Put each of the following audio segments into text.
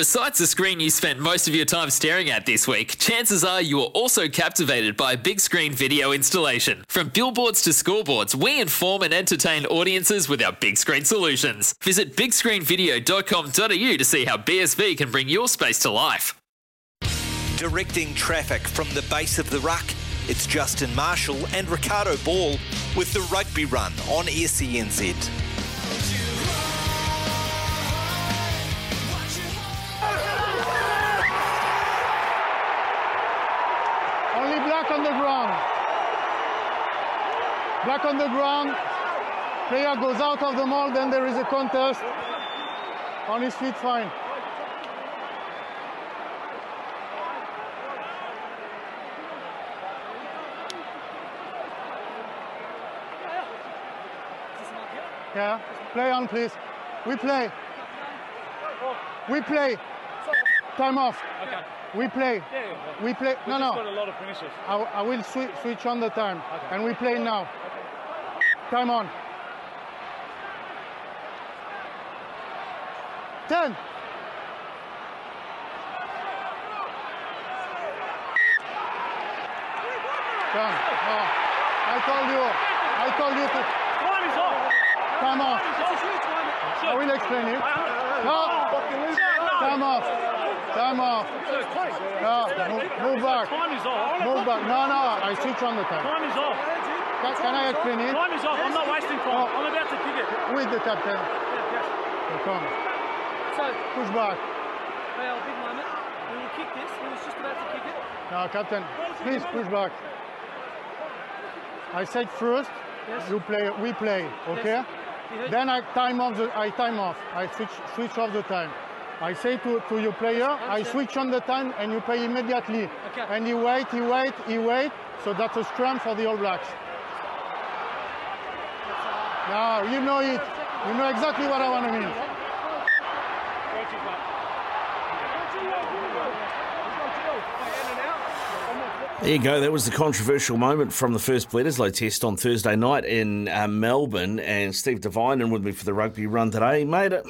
Besides the screen you spent most of your time staring at this week, chances are you are also captivated by a big screen video installation. From billboards to scoreboards, we inform and entertain audiences with our big screen solutions. Visit bigscreenvideo.com.au to see how BSV can bring your space to life. Directing traffic from the base of the ruck, it's Justin Marshall and Riccardo Ball with the rugby run on SENZ. Black on the ground. Black on the ground. Player goes out of the mall, then there is a contest. On his feet, fine. Yeah, play on, please. We play. We play. Time off. Okay. We play. Yeah, yeah. We play. We've No, no. got a lot of finishes. I, I will swi- switch on the time, Okay. and we play now. Time on. Ten. Come. Oh, I told you. I told you to. Time is off. Time. Off. I will explain it. No. Time off. Time off. No. Move, move back. Time is off. Move back. No, no. I switch on the time. Time is off. Can, can I explain it? Time is off. I'm not wasting time. Oh. I'm about to kick it. With the captain. Yeah, yes. So come. So, Push back. well, big moment. We will kick this. He was just about to kick it. Now, captain, please push back. I said first, Yes. you play, we play, okay? Yes. Then I time off the, I time off. I switch, switch off the time. I say to, to your player, I switch on the time and you play immediately. Okay. And he wait, he wait, he wait. So that's a scrum for the All Blacks. Now, you know it. You know exactly what I want to mean. There you go. That was the controversial moment from the first Bledisloe test on Thursday night in uh, Melbourne. And Steve Devine in with me for the rugby run today. Made it.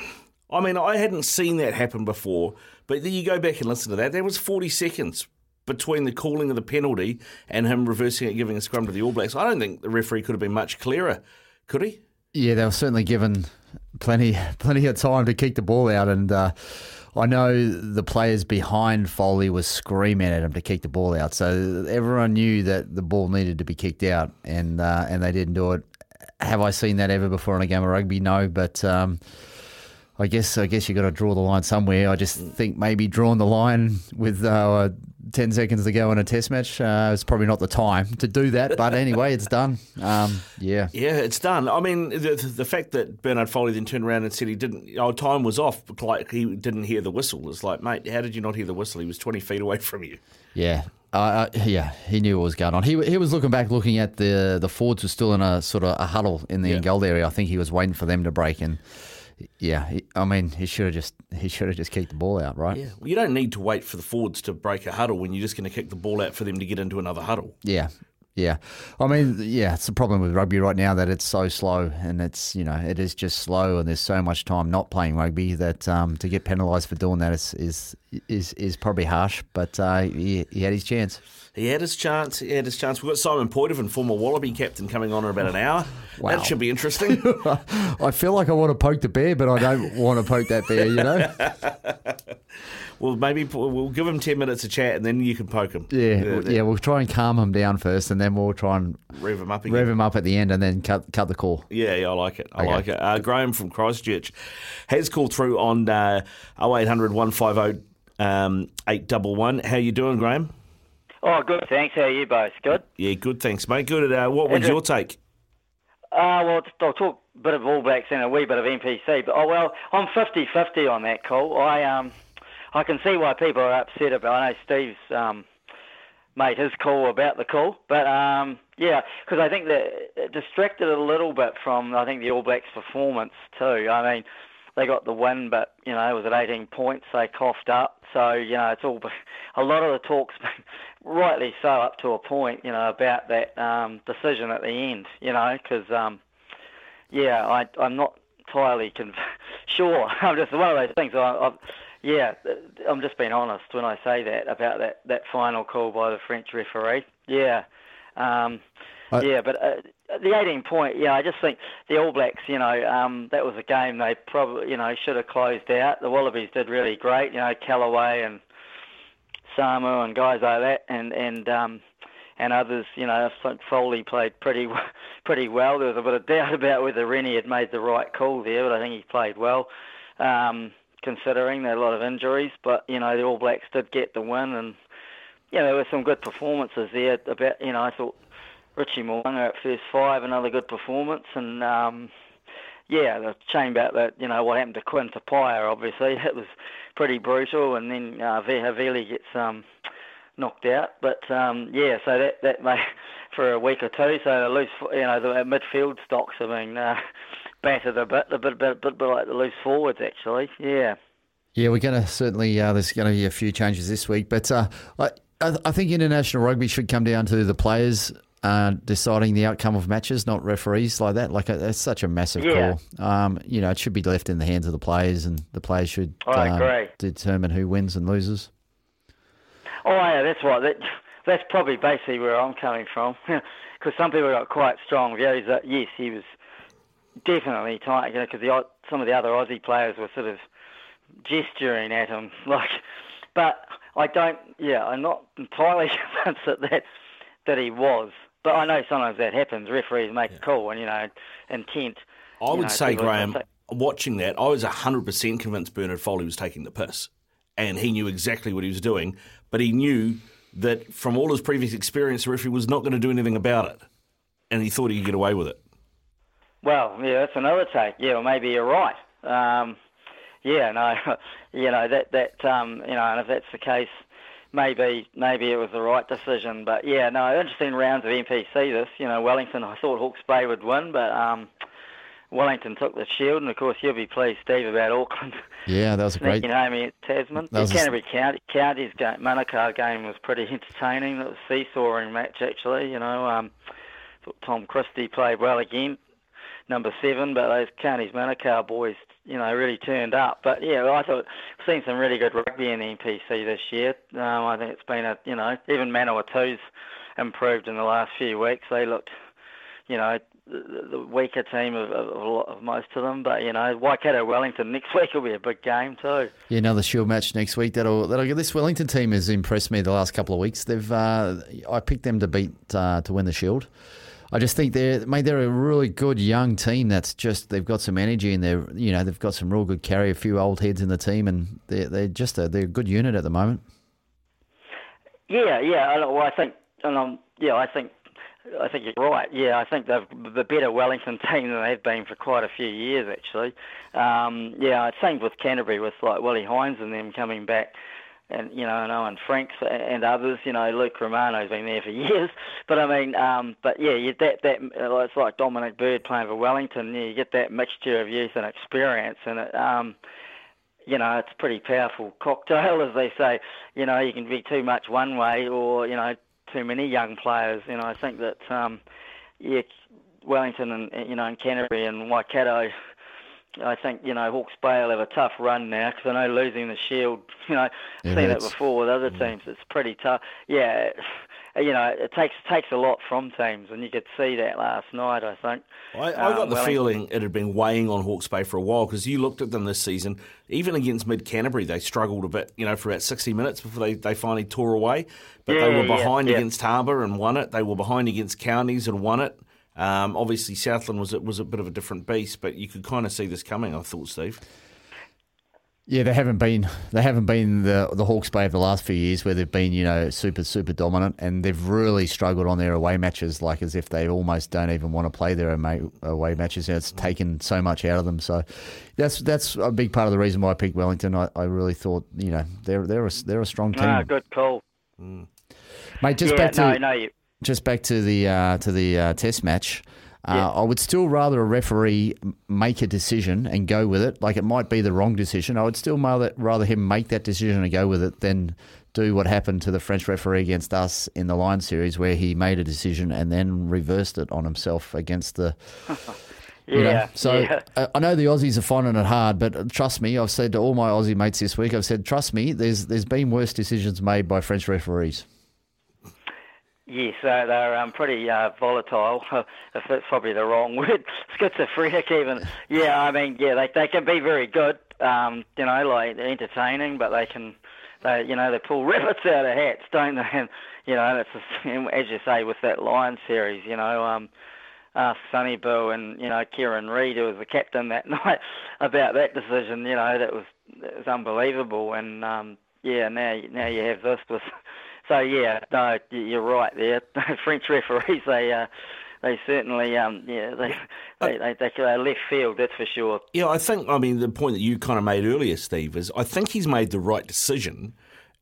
I mean, I hadn't seen that happen before, but then you go back and listen to that. There was 40 seconds between the calling of the penalty and him reversing it, giving a scrum to the All Blacks. I don't think the referee could have been much clearer, could he? Yeah, they were certainly given plenty plenty of time to kick the ball out, and uh, I know the players behind Foley was screaming at him to kick the ball out. So everyone knew that the ball needed to be kicked out, and uh, and they didn't do it. Have I seen that ever before in a game of rugby? No, but. Um, I guess I guess you got to draw the line somewhere. I just think maybe drawing the line with uh, ten seconds to go in a test match uh, is probably not the time to do that. But anyway, it's done. Um, yeah, Yeah, it's done. I mean, the, the fact that Bernard Foley then turned around and said he didn't, oh, time was off, like he didn't hear the whistle. It's like, mate, how did you not hear the whistle? He was 20 feet away from you. Yeah. Uh, yeah, he knew what was going on. He he was looking back, looking at the the Fords were still in a sort of a huddle in the Yeah. goal area. I think he was waiting for them to break, and yeah, he, I mean he should have just he should have just kicked the ball out, right? Yeah, well, you don't need to wait for the forwards to break a huddle when you're just going to kick the ball out for them to get into another huddle. Yeah. Yeah. I mean, yeah, it's the problem with rugby right now that it's so slow and it's, you know, it is just slow and there's so much time not playing rugby that um, to get penalised for doing that is is is, is probably harsh, but uh, he, he had his chance. He had his chance. He had his chance. We've got Simon Poidevin, former Wallaby captain, coming on in about an hour. Wow. That should be interesting. I feel like I want to poke the bear, but I don't want to poke that bear, you know? well, maybe we'll give him 10 minutes to chat and then you can poke him. Yeah, well, yeah, we'll try and calm him down first and then we'll try and Rev him up again. rev him up at the end and then cut cut the call. Yeah, yeah, I like it. I Okay. like it. Uh, Graham from Christchurch has called through on uh, 0800 150 um, 811. How you doing, Graham? Oh, good, thanks. How are you both? Good? Yeah, good, thanks, mate. Good. Uh, what was your take? Uh, well, I'll talk a bit of All Blacks and a wee bit of NPC. But, oh, well, I'm 50-50 on that call. I, um, I can see why people are upset about I know Steve's um, made his call about the call. But, um, yeah, because I think that it distracted a little bit from, I think, the All Blacks' performance, too. I mean, they got the win, but, you know, it was at 18 points. They coughed up. So, you know, it's all... A lot of the talk's been rightly so up to a point, you know, about that um, decision at the end, you know, because, um, yeah, I, I'm not entirely conv- sure. I'm just one of those things. I, I've, yeah, I'm just being honest when I say that about that, that final call by the French referee. Yeah, um, I- yeah, but uh, the 18 point, yeah, I just think the All Blacks, you know, um, that was a game they probably, you know, should have closed out. The Wallabies did really great, you know, Kellaway and Samu and guys like that, and and um, and others, you know, I Foley played pretty pretty well. There was a bit of doubt about whether Rennie had made the right call there, but I think he played well, um, considering there were a lot of injuries. But you know, the All Blacks did get the win, and know, there were some good performances there. About you know, I thought Richie Mo'unga at first five, another good performance, and um, yeah, the shame about that. You know what happened to Quinn Tupaea. Obviously, it was pretty brutal, and then uh, gets um, knocked out. But um, yeah, so that that may for a week or two. So the loose, you know, the midfield stocks have been uh, battered a bit, a bit, bit, bit, bit like the loose forwards actually. Yeah. Yeah, we're going to certainly. Uh, there's going to be a few changes this week, but uh, I I think international rugby should come down to the players uh, deciding the outcome of matches, not referees like that. Like uh, it's such a massive Yeah. call. Um, you know, it should be left in the hands of the players, and the players should I um, agree. determine who wins and loses. Oh yeah, that's right. That that's probably basically where I'm coming from, because some people got quite strong views that yes, he was definitely tight, you know, because some of the other Aussie players were sort of gesturing at him, like. But I don't. Yeah, I'm not entirely convinced that that that he was. But I know sometimes that happens. Referees make a call, and you know, intent. I would know, say, Graham, say- watching that, I was 100% convinced Bernard Foley was taking the piss. And he knew exactly what he was doing. But he knew that from all his previous experience, the referee was not going to do anything about it. And he thought he could get away with it. Well, yeah, that's another take. Yeah, well, maybe you're right. Um, yeah, no, you know that that um, you know, and if that's the case, maybe maybe it was the right decision. But yeah, no, interesting rounds of NPC. This, you know, Wellington. I thought Hawke's Bay would win, but um, Wellington took the shield, and of course you'll be pleased, Steve, about Auckland Yeah, that was a great. sneaking home at Tasman. That was the a- Canterbury County, County's game, Manukau game was pretty entertaining. It was a seesawing match actually. You know, um, thought Tom Christie played well again number seven, but those Counties Manukau boys, you know, really turned up. But yeah, I thought we've seen some really good rugby in the NPC this year. Um, I think it's been a, you know, even Manawatu's improved in the last few weeks. They looked, you know, the, the weaker team of, of, of, most of them. But you know, Waikato Wellington next week will be a big game too. Yeah, another Shield match next week. That'll that'll get this Wellington team has impressed me the last couple of weeks. They've uh, I picked them to beat uh, to win the Shield. I just think they're mate they're a really good young team. That's just they've got some energy and they're you know they've got some real good carry. A few old heads in the team and they're they're just a they're a good unit at the moment. Yeah, yeah. I, well, I think, and um, yeah, I think, I think you're right. Yeah, I think they've the better Wellington team than they've been for quite a few years, actually. Um, yeah, same with Canterbury, with like Willi Heinz and them coming back. And you know, and Owen Franks and others. You know, Luke Romano's been there for years. But I mean, um, but yeah, you, that that uh, it's like Dominic Bird playing for Wellington. Yeah, you get that mixture of youth and experience, and it, um, you know, it's a pretty powerful cocktail, as they say. You know, you can be too much one way, or you know, too many young players. You know, I think that um, yeah, Wellington and you know, and Canterbury and Waikato. I think you know Hawke's Bay will have a tough run now because I know losing the Shield. You know, It seen it before with other teams. It's pretty tough. Yeah, you know, it takes takes a lot from teams, and you could see that last night. I think. I, I got Um, the Wellington- feeling it had been weighing on Hawke's Bay for a while because you looked at them this season, even against Mid Canterbury, they struggled a bit, you know, for about 60 minutes before they, they finally tore away. But they were behind yeah. against Harbour and won it. They were behind against Counties and won it. Um, obviously, Southland was was a bit of a different beast, but you could kind of see this coming. I thought, Steve. Yeah, they haven't been they haven't been the the Hawke's Bay of the last few years where they've been you know super super dominant and they've really struggled on their away matches like as if they almost don't even want to play their away away matches and it's taken so much out of them so that's that's a big part of the reason why I picked Wellington I, I really thought you know they're they're a, they're a strong team Ah, good call. mate just yeah, back to no, no, you, just back to the uh, to the uh, test match. Uh, Yeah. I would still rather a referee make a decision and go with it. Like it might be the wrong decision. I would still rather, rather him make that decision and go with it than do what happened to the French referee against us in the Lions series, where he made a decision and then reversed it on himself against the You know? Yeah, So yeah. uh, I know the Aussies are finding it hard, but trust me, I've said to all my Aussie mates this week, I've said, trust me, there's there's been worse decisions made by French referees. Yes, uh, they're um, pretty uh, volatile. if that's probably the wrong word, schizophrenic even. Yeah, I mean, yeah, they they can be very good. Um, you know, like entertaining, but they can, they you know, they pull rabbits out of hats, don't they? And you know, and it's the- as you say with that Lion series. You know, um, ask Sonny Bill and you know Kieran Read, who was the captain that night, about that decision. You know, that was that was unbelievable. And um, yeah, now now you have this with. So yeah, no, you're right there. French referees, they uh, they certainly um, yeah they they, they they they left field, that's for sure. Yeah, I think, I mean, the point that you kind of made earlier, Steve, is I think he's made the right decision.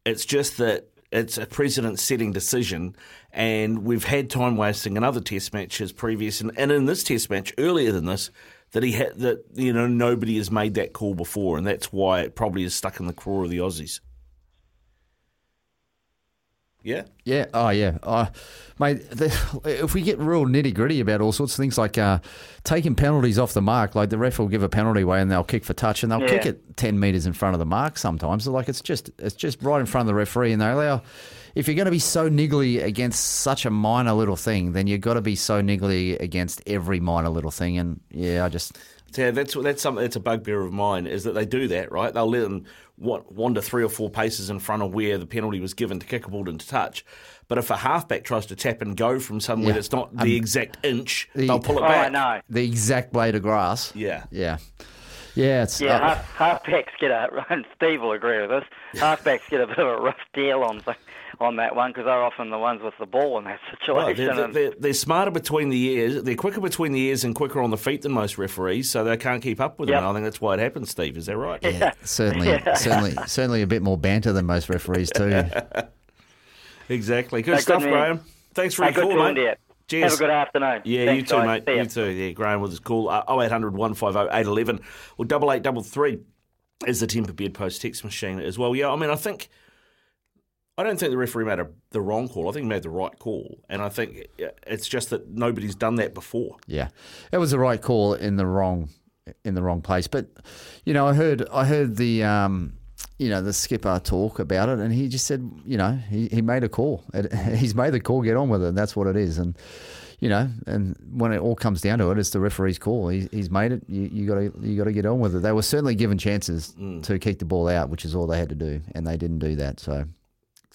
It's just that it's a precedent setting decision, and we've had time wasting in other test matches previous, and, and in this test match earlier than this, that he had that, you know, nobody has made that call before, and that's why it probably is stuck in the craw of the Aussies. Yeah? Yeah. Oh, yeah. Uh, mate, the, if we get real nitty gritty about all sorts of things like uh, taking penalties off the mark, like the ref will give a penalty away and they'll kick for touch and they'll Yeah. kick it ten meters in front of the mark. Sometimes, So, like it's just it's just right in front of the referee, and they allow. If you're going to be so niggly against such a minor little thing, then you've got to be so niggly against every minor little thing. And yeah, I just Yeah, that's that's something that's a bugbear of mine is that they do that right. They'll let them wa- wander three or four paces in front of where the penalty was given to kick a ball into touch. But if a halfback tries to tap and go from somewhere Yeah. that's not the exact inch, the- they'll pull it Oh, back. I know. the exact blade of grass. Yeah. Yeah. Yeah. It's Yeah, uh, half, halfbacks get a, and Steve will agree with this. Halfbacks get a bit of a rough deal on the, on that one because they're often the ones with the ball in that Well, situation. they're, they're, they're smarter between the ears. They're quicker between the ears and quicker on the feet than most referees, so they can't keep up with Yep. them. I think that's why it happens, Steve. Is that right? yeah, certainly, certainly, certainly a bit more banter than most referees too. Exactly. Good Hey, stuff, good. Graham. Thanks for Hey, your call, talking to you. mate. Cheers. Have a good afternoon. Yeah, Thanks, you too, guys. mate. You too. Yeah, Graham with his call. Uh, 0800 150 811 or double eight double three is the Temper Bed Post text machine as well. Yeah, I mean, I think I don't think the referee made a, the wrong call. I think he made the right call, and I think it's just that nobody's done that before. Yeah, it was the right call in the wrong in the wrong place. But you know, I heard I heard the um, you know the skipper talk about it, and he just said, you know, he, he made a call. It, he's made the call. Get on with it. And that's what it is. And you know, and when it all comes down to it, it's the referee's call. He, he's made it. You, you got to you got to get on with it. They were certainly given chances to kick the ball out, which is all they had to do, and they didn't do that. So.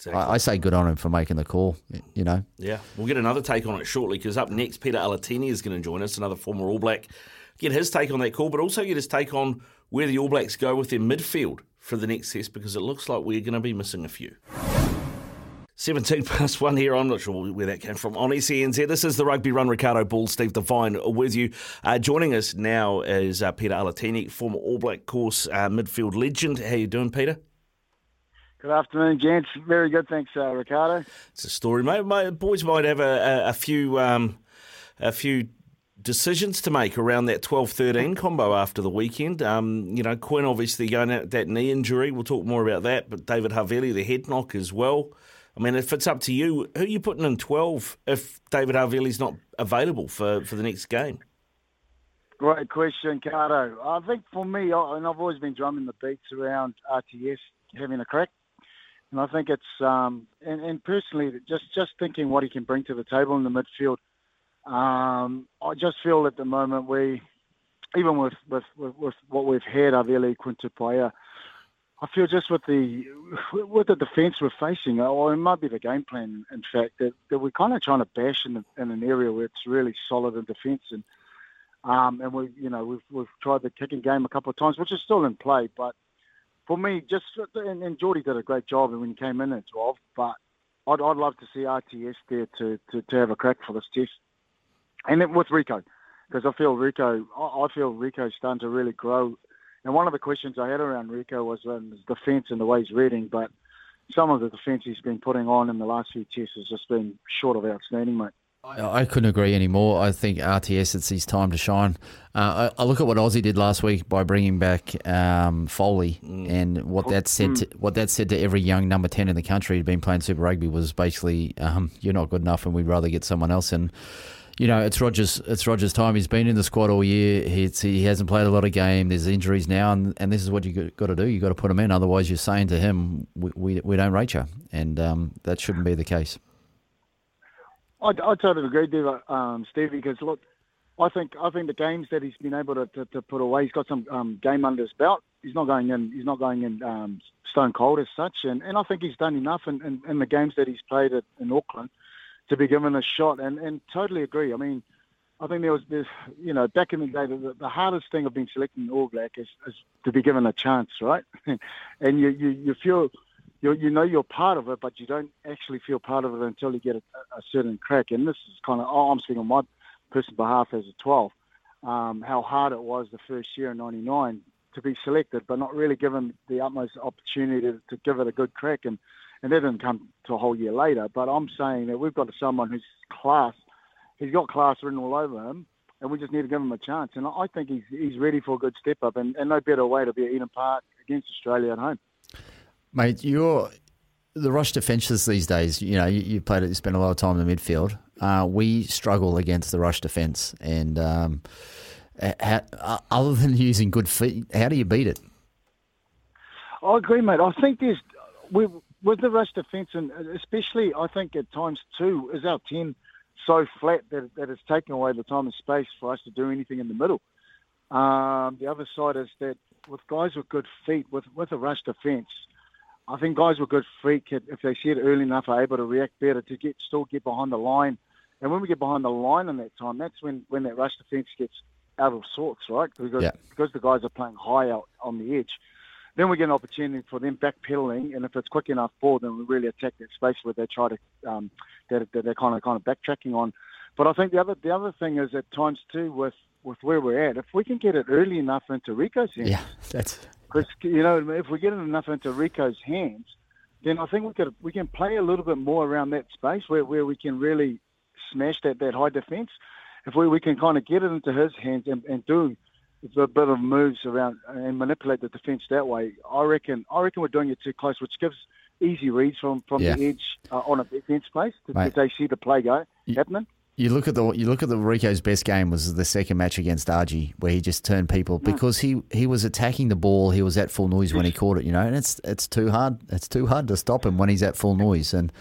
Exactly. I, I say good on him for making the call. You know, Yeah, we'll get another take on it shortly because up next, Peter Alatini is going to join us, another former All Black. Get his take on that call, but also get his take on where the All Blacks go with their midfield for the next test because it looks like we're going to be missing a few. 17 past plus 1 here. I'm not sure where that came from. On SENZ, this is the Rugby Run. Riccardo Ball, Steve Devine with you. Uh, joining us now is uh, Peter Alatini, former All Black course uh, midfield legend. How you doing, Peter? Good afternoon, gents. Very good, thanks, uh, Riccardo. It's a story, mate. My boys might have a, a, a few um, a few decisions to make around that 12-13 combo after the weekend. Um, you know, Quinn obviously going out that knee injury. We'll talk more about that. But David Havili, the head knock as well. I mean, if it's up to you, who are you putting in 12 if David Havili's not available for, for the next game? Great question, Cardo. I think for me, I- and I've always been drumming the beats around RTS having a crack. And I think it's, um, and, and personally, just, just thinking what he can bring to the table in the midfield, um, I just feel at the moment we, even with, with, with, with what we've had, Havili, Quintupaya, I feel just with the with the defence we're facing, or it might be the game plan, in fact, that, that we're kind of trying to bash in, the, in an area where it's really solid in defence, and um, and we, you know, we've we've tried the kicking game a couple of times, which is still in play. But for me, just and, and did a great job when he came in at 12. But I'd I'd love to see RTS there to to, to have a crack for this test, and then with Rieko, because I feel Rieko, I, I feel Rieko's starting to really grow. And one of the questions I had around Rieko was um, his defence and the way he's reading, but some of the defence he's been putting on in the last few tests has just been short of outstanding, mate. I couldn't agree anymore. I think RTS it's his time to shine. Uh, I, I look at what Aussie did last week by bringing back um, Foley, and what that said to, what that said to every young number ten in the country who'd been playing Super Rugby was basically, um, "You're not good enough, and we'd rather get someone else." And You know, it's Rogers. It's Rogers' time. He's been in the squad all year. He's, he hasn't played a lot of game. There's injuries now, and, and this is what you got to do. You got to put him in. Otherwise, you're saying to him, "We, we, we don't rate you," and um, that shouldn't be the case. I, I totally agree, Dave, um, Stevie. Because look, I think I think the games that he's been able to, to, to put away, he's got some um, game under his belt. He's not going in. He's not going in um, stone cold as such, and, and I think he's done enough in, in, in the games that he's played at, in Auckland to be given a shot. And, and totally agree. I mean, I think there was this, you know, back in the day, the, the hardest thing of being selected in All Black is, is to be given a chance, right? and you, you, you feel, you, you know you're part of it, but you don't actually feel part of it until you get a, a certain crack. And this is kind of, oh, I'm speaking on my personal behalf as a 12, um, how hard it was the first year in 99 to be selected, but not really given the utmost opportunity to, to give it a good crack. And, and that didn't come to a whole year later. But I'm saying that we've got someone who's class. He's got class written all over him, and we just need to give him a chance. And I think he's he's ready for a good step up, and, and no better way to be at Eden Park against Australia at home. Mate, you're the rush defences these days. You know, you, you played. You spent a lot of time in the midfield. Uh, we struggle against the rush defence, and um, how, uh, other than using good feet, how do you beat it? I agree, mate. I think there's we with the rush defence, and especially I think at times too, is our ten so flat that, that it's taken away the time and space for us to do anything in the middle. Um, the other side is that with guys with good feet, with with a rush defence, I think guys were good feet, if they see it early enough, are able to react better to get still get behind the line. And when we get behind the line in that time, that's when, when that rush defence gets out of sorts, right? Because Yeah. because the guys are playing high out on the edge then we get an opportunity for them backpedaling, and if it's quick enough ball, then we really attack that space where they try to um, that, that they're kind of kind of backtracking on. But I think the other the other thing is at times too with with where we're at, if we can get it early enough into Rieko's hands, Yeah, that's because you know if we get it enough into Rieko's hands, then I think we could we can play a little bit more around that space where, where we can really smash that, that high defence. If we, we can kind of get it into his hands and, and do a bit of moves around and manipulate the defence that way, I reckon I reckon we're doing it too close, which gives easy reads from, from Yeah. the edge uh, on a defence place to, Mate. they see the play go happening. You look at the you look at the Rieko's best game was the second match against Argy where he just turned people hmm. because he, he was attacking the ball. He was at full noise when he caught it, you know, and it's it's too hard it's too hard to stop him when he's at full noise. And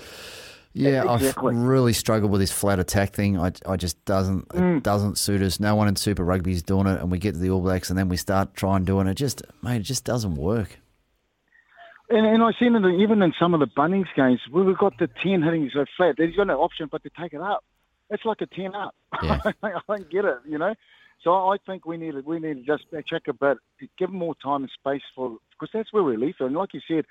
yeah, Exactly. I've really struggled with this flat attack thing. I, I just doesn't it hmm. doesn't suit us. No one in Super Rugby is doing it, and we get to the All Blacks, and then we start trying doing it. Just mate, it just doesn't work. And, and I've seen it even in some of the Bunnings games we've got the 10 hitting so flat. There's got no option but to take it up. It's like a 10 up. Yeah. I don't get it, you know. So I think we need to, we need to just check a bit, give them more time and space for because that's where we're lethal. And like you said,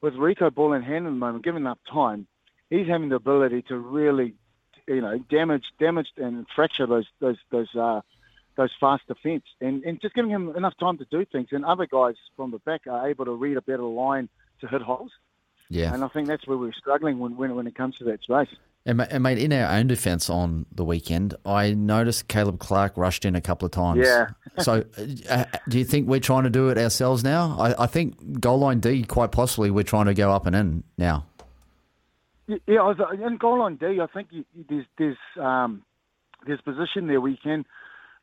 with Rieko ball in hand at the moment, given enough time, he's having the ability to really, you know, damage, damage and fracture those those those uh, those fast defence, and and just giving him enough time to do things. And other guys from the back are able to read a better line to hit holes. Yeah, And I think that's where we're struggling when when, when it comes to that space. And, and mate, in our own defence on the weekend, I noticed Caleb Clarke rushed in a couple of times. Yeah. so, uh, do you think we're trying to do it ourselves now? I, I think goal line D, quite possibly, we're trying to go up and in now. Yeah, I was, in goal line D, I think you, you- there's there's um, there's position there where you can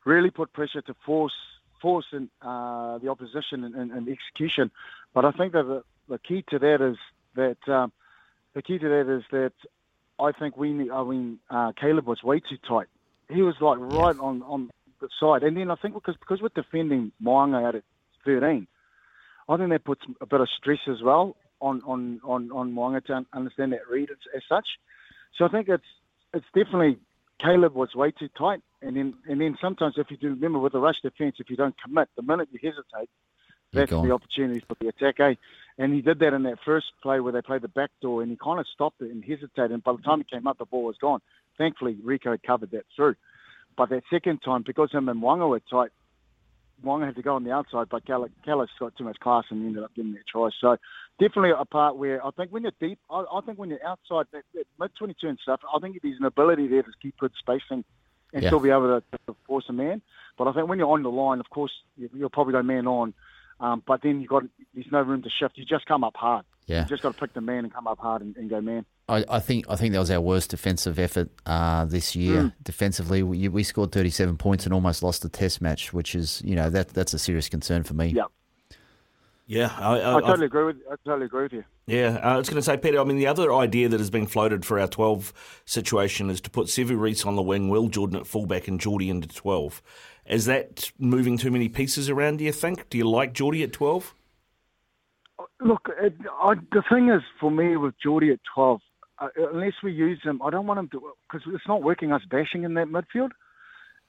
really put pressure to force force in, uh, the opposition and, and, and execution. But I think that the, the key to that is that um, the key to that is that I think we need, I mean uh, Caleb was way too tight. He was like right on, on the side, and then I think because because we're defending Mo'unga out at 13, I think that puts a bit of stress as well on on on on Mo'unga to understand that read as, as such. So I think it's it's definitely Caleb was way too tight, and then and then sometimes if you do remember with the rush defence, if you don't commit, the minute you hesitate, that's the opportunity for the attack. Eh? And he did that in that first play where they played the back door, and he kind of stopped it and hesitated. And by the time he came up, the ball was gone. Thankfully, Rieko covered that through. But that second time, because him and Wanga were tight, Wanga had to go on the outside, but Callis got too much class and ended up getting that try. So definitely a part where I think when you're deep, I, I think when you're outside that, that mid 22 and stuff, I think there's an ability there to keep good spacing and Yeah. still be able to, to force a man. But I think when you're on the line, of course, you, you'll probably go man on. Um, but then you got there's no room to shift. You just come up hard. Yeah. You just got to pick the man and come up hard and, and go man. I, I think I think that was our worst defensive effort uh, this year. Mm. Defensively, we, we scored 37 points and almost lost the Test match, which is you know that that's a serious concern for me. Yeah. Yeah, I, I, I totally agree with I totally agree with you. Yeah, uh, I was going to say, Peter. I mean, the other idea that has been floated for our twelve situation is to put Sevu Reese on the wing, Will Jordan at fullback, and Jordie into twelve. Is that moving too many pieces around? Do you think? Do you like Jordie at twelve? Look, it, I, the thing is for me with Jordie at twelve, uh, unless we use him, I don't want him to because it's not working. Us bashing in that midfield,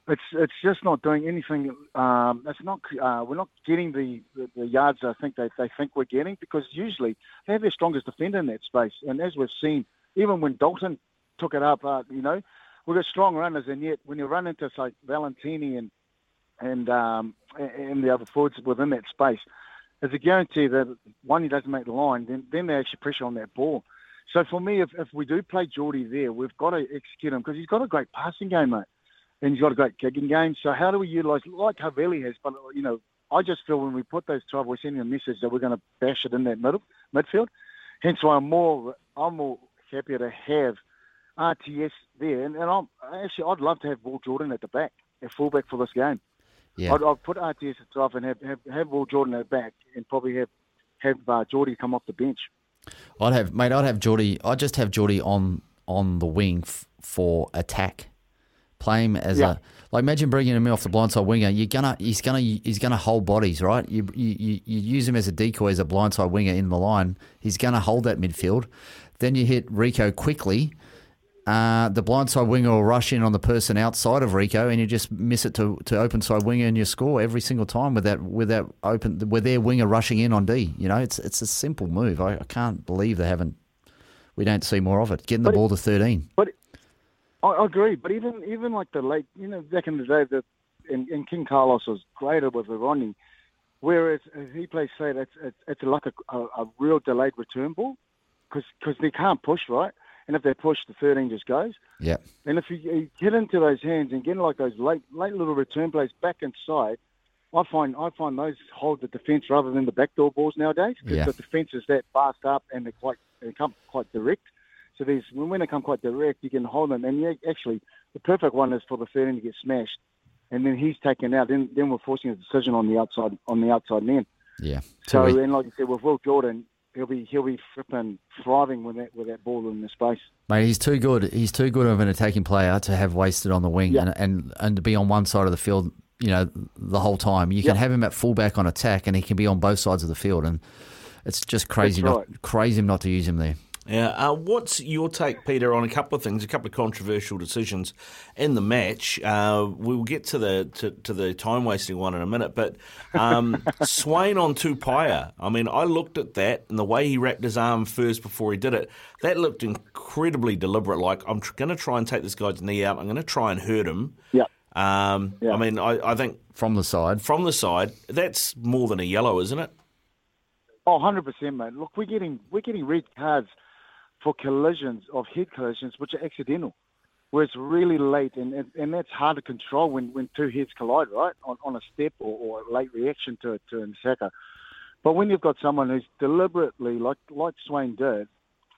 it's it's just not doing anything. Um, it's not uh, we're not getting the, the, the yards I think they, they think we're getting because usually they have their strongest defender in that space, and as we've seen, even when Dalton took it up, uh, you know, we've got strong runners, and yet when you run into say Valetini and and um, and the other forwards within that space, there's a guarantee that one he doesn't make the line, then then they actually pressure on that ball. So for me, if, if we do play Jordie there, we've got to execute him because he's got a great passing game, mate, and he's got a great kicking game. So how do we utilise like Havili has? But you know, I just feel when we put those twelve, we're sending a message that we're going to bash it in that middle midfield. Hence why I'm more I'm more happier to have RTS there, and, and I'm actually I'd love to have Will Jordan at the back, at fullback for this game. Yeah. I'd, I'd put RTS at 12 and have, have, have Will Jordan at back and probably have, have uh, Jordie come off the bench. I'd have mate. I'd have Jordie. I'd just have Jordie on on the wing f- for attack. Play him as Yeah. a like. Imagine bringing him off the blindside winger. You're gonna he's gonna he's gonna hold bodies, right? You you you you use him as a decoy as a blindside winger in the line. He's gonna hold that midfield. Then you hit Rieko quickly. Uh, the blindside winger will rush in on the person outside of Rieko, and you just miss it to, to open side winger, and you score every single time with that with that open with their winger rushing in on D. You know, it's it's a simple move. I, I can't believe they haven't. We don't see more of it. Getting the But ball to thirteen. But I, agree. But even even like the late, you know, back in the day, the and, and King Carlos was greater with the Rodney. Whereas he plays say it's it's, it's like a, a, a real delayed return ball because they can't push right, and if they push, the 13 just goes. Yeah, And if you, you get into those hands and get like those late late little return plays back inside, I find I find those hold the defence rather than the backdoor balls nowadays because Yeah. the defence is that fast up and they're quite they come quite direct. So there's when when they come quite direct, you can hold them. And you, actually, the perfect one is for the 13 to get smashed, and then he's taken out. Then then we're forcing a decision on the outside on the outside man. yeah. So Tui. and like you said, with Will Jordan, he'll be he'll be flipping thriving with that with that ball in the space. Mate, he's too good. He's too good of an attacking player to have wasted on the wing Yeah. and, and and to be on one side of the field. You know, the whole time. You can have him at fullback on attack, and he can be on both sides of the field. And it's just crazy That's not crazy not to use him there. Yeah. Uh, what's your take, Peter, on a couple of things, a couple of controversial decisions in the match? Uh, we'll get to the to, to the time wasting one in a minute, but um, Swain on Tupaea. I mean, I looked at that and the way he wrapped his arm first before he did it. That looked incredibly deliberate. Like I'm tr- going to try and take this guy's knee out. I'm going to try and hurt him. Yeah. Um, Yeah. I mean, I, I think From the side, from the side, that's more than a yellow, isn't it? Oh, 100 percent, mate. Look, we're getting we're getting red cards for collisions of head collisions which are accidental, where it's really late, and and, and that's hard to control when, when two heads collide, right, on, on a step or, or a late reaction to to an attacker. But when you've got someone who's deliberately, like like Swain did,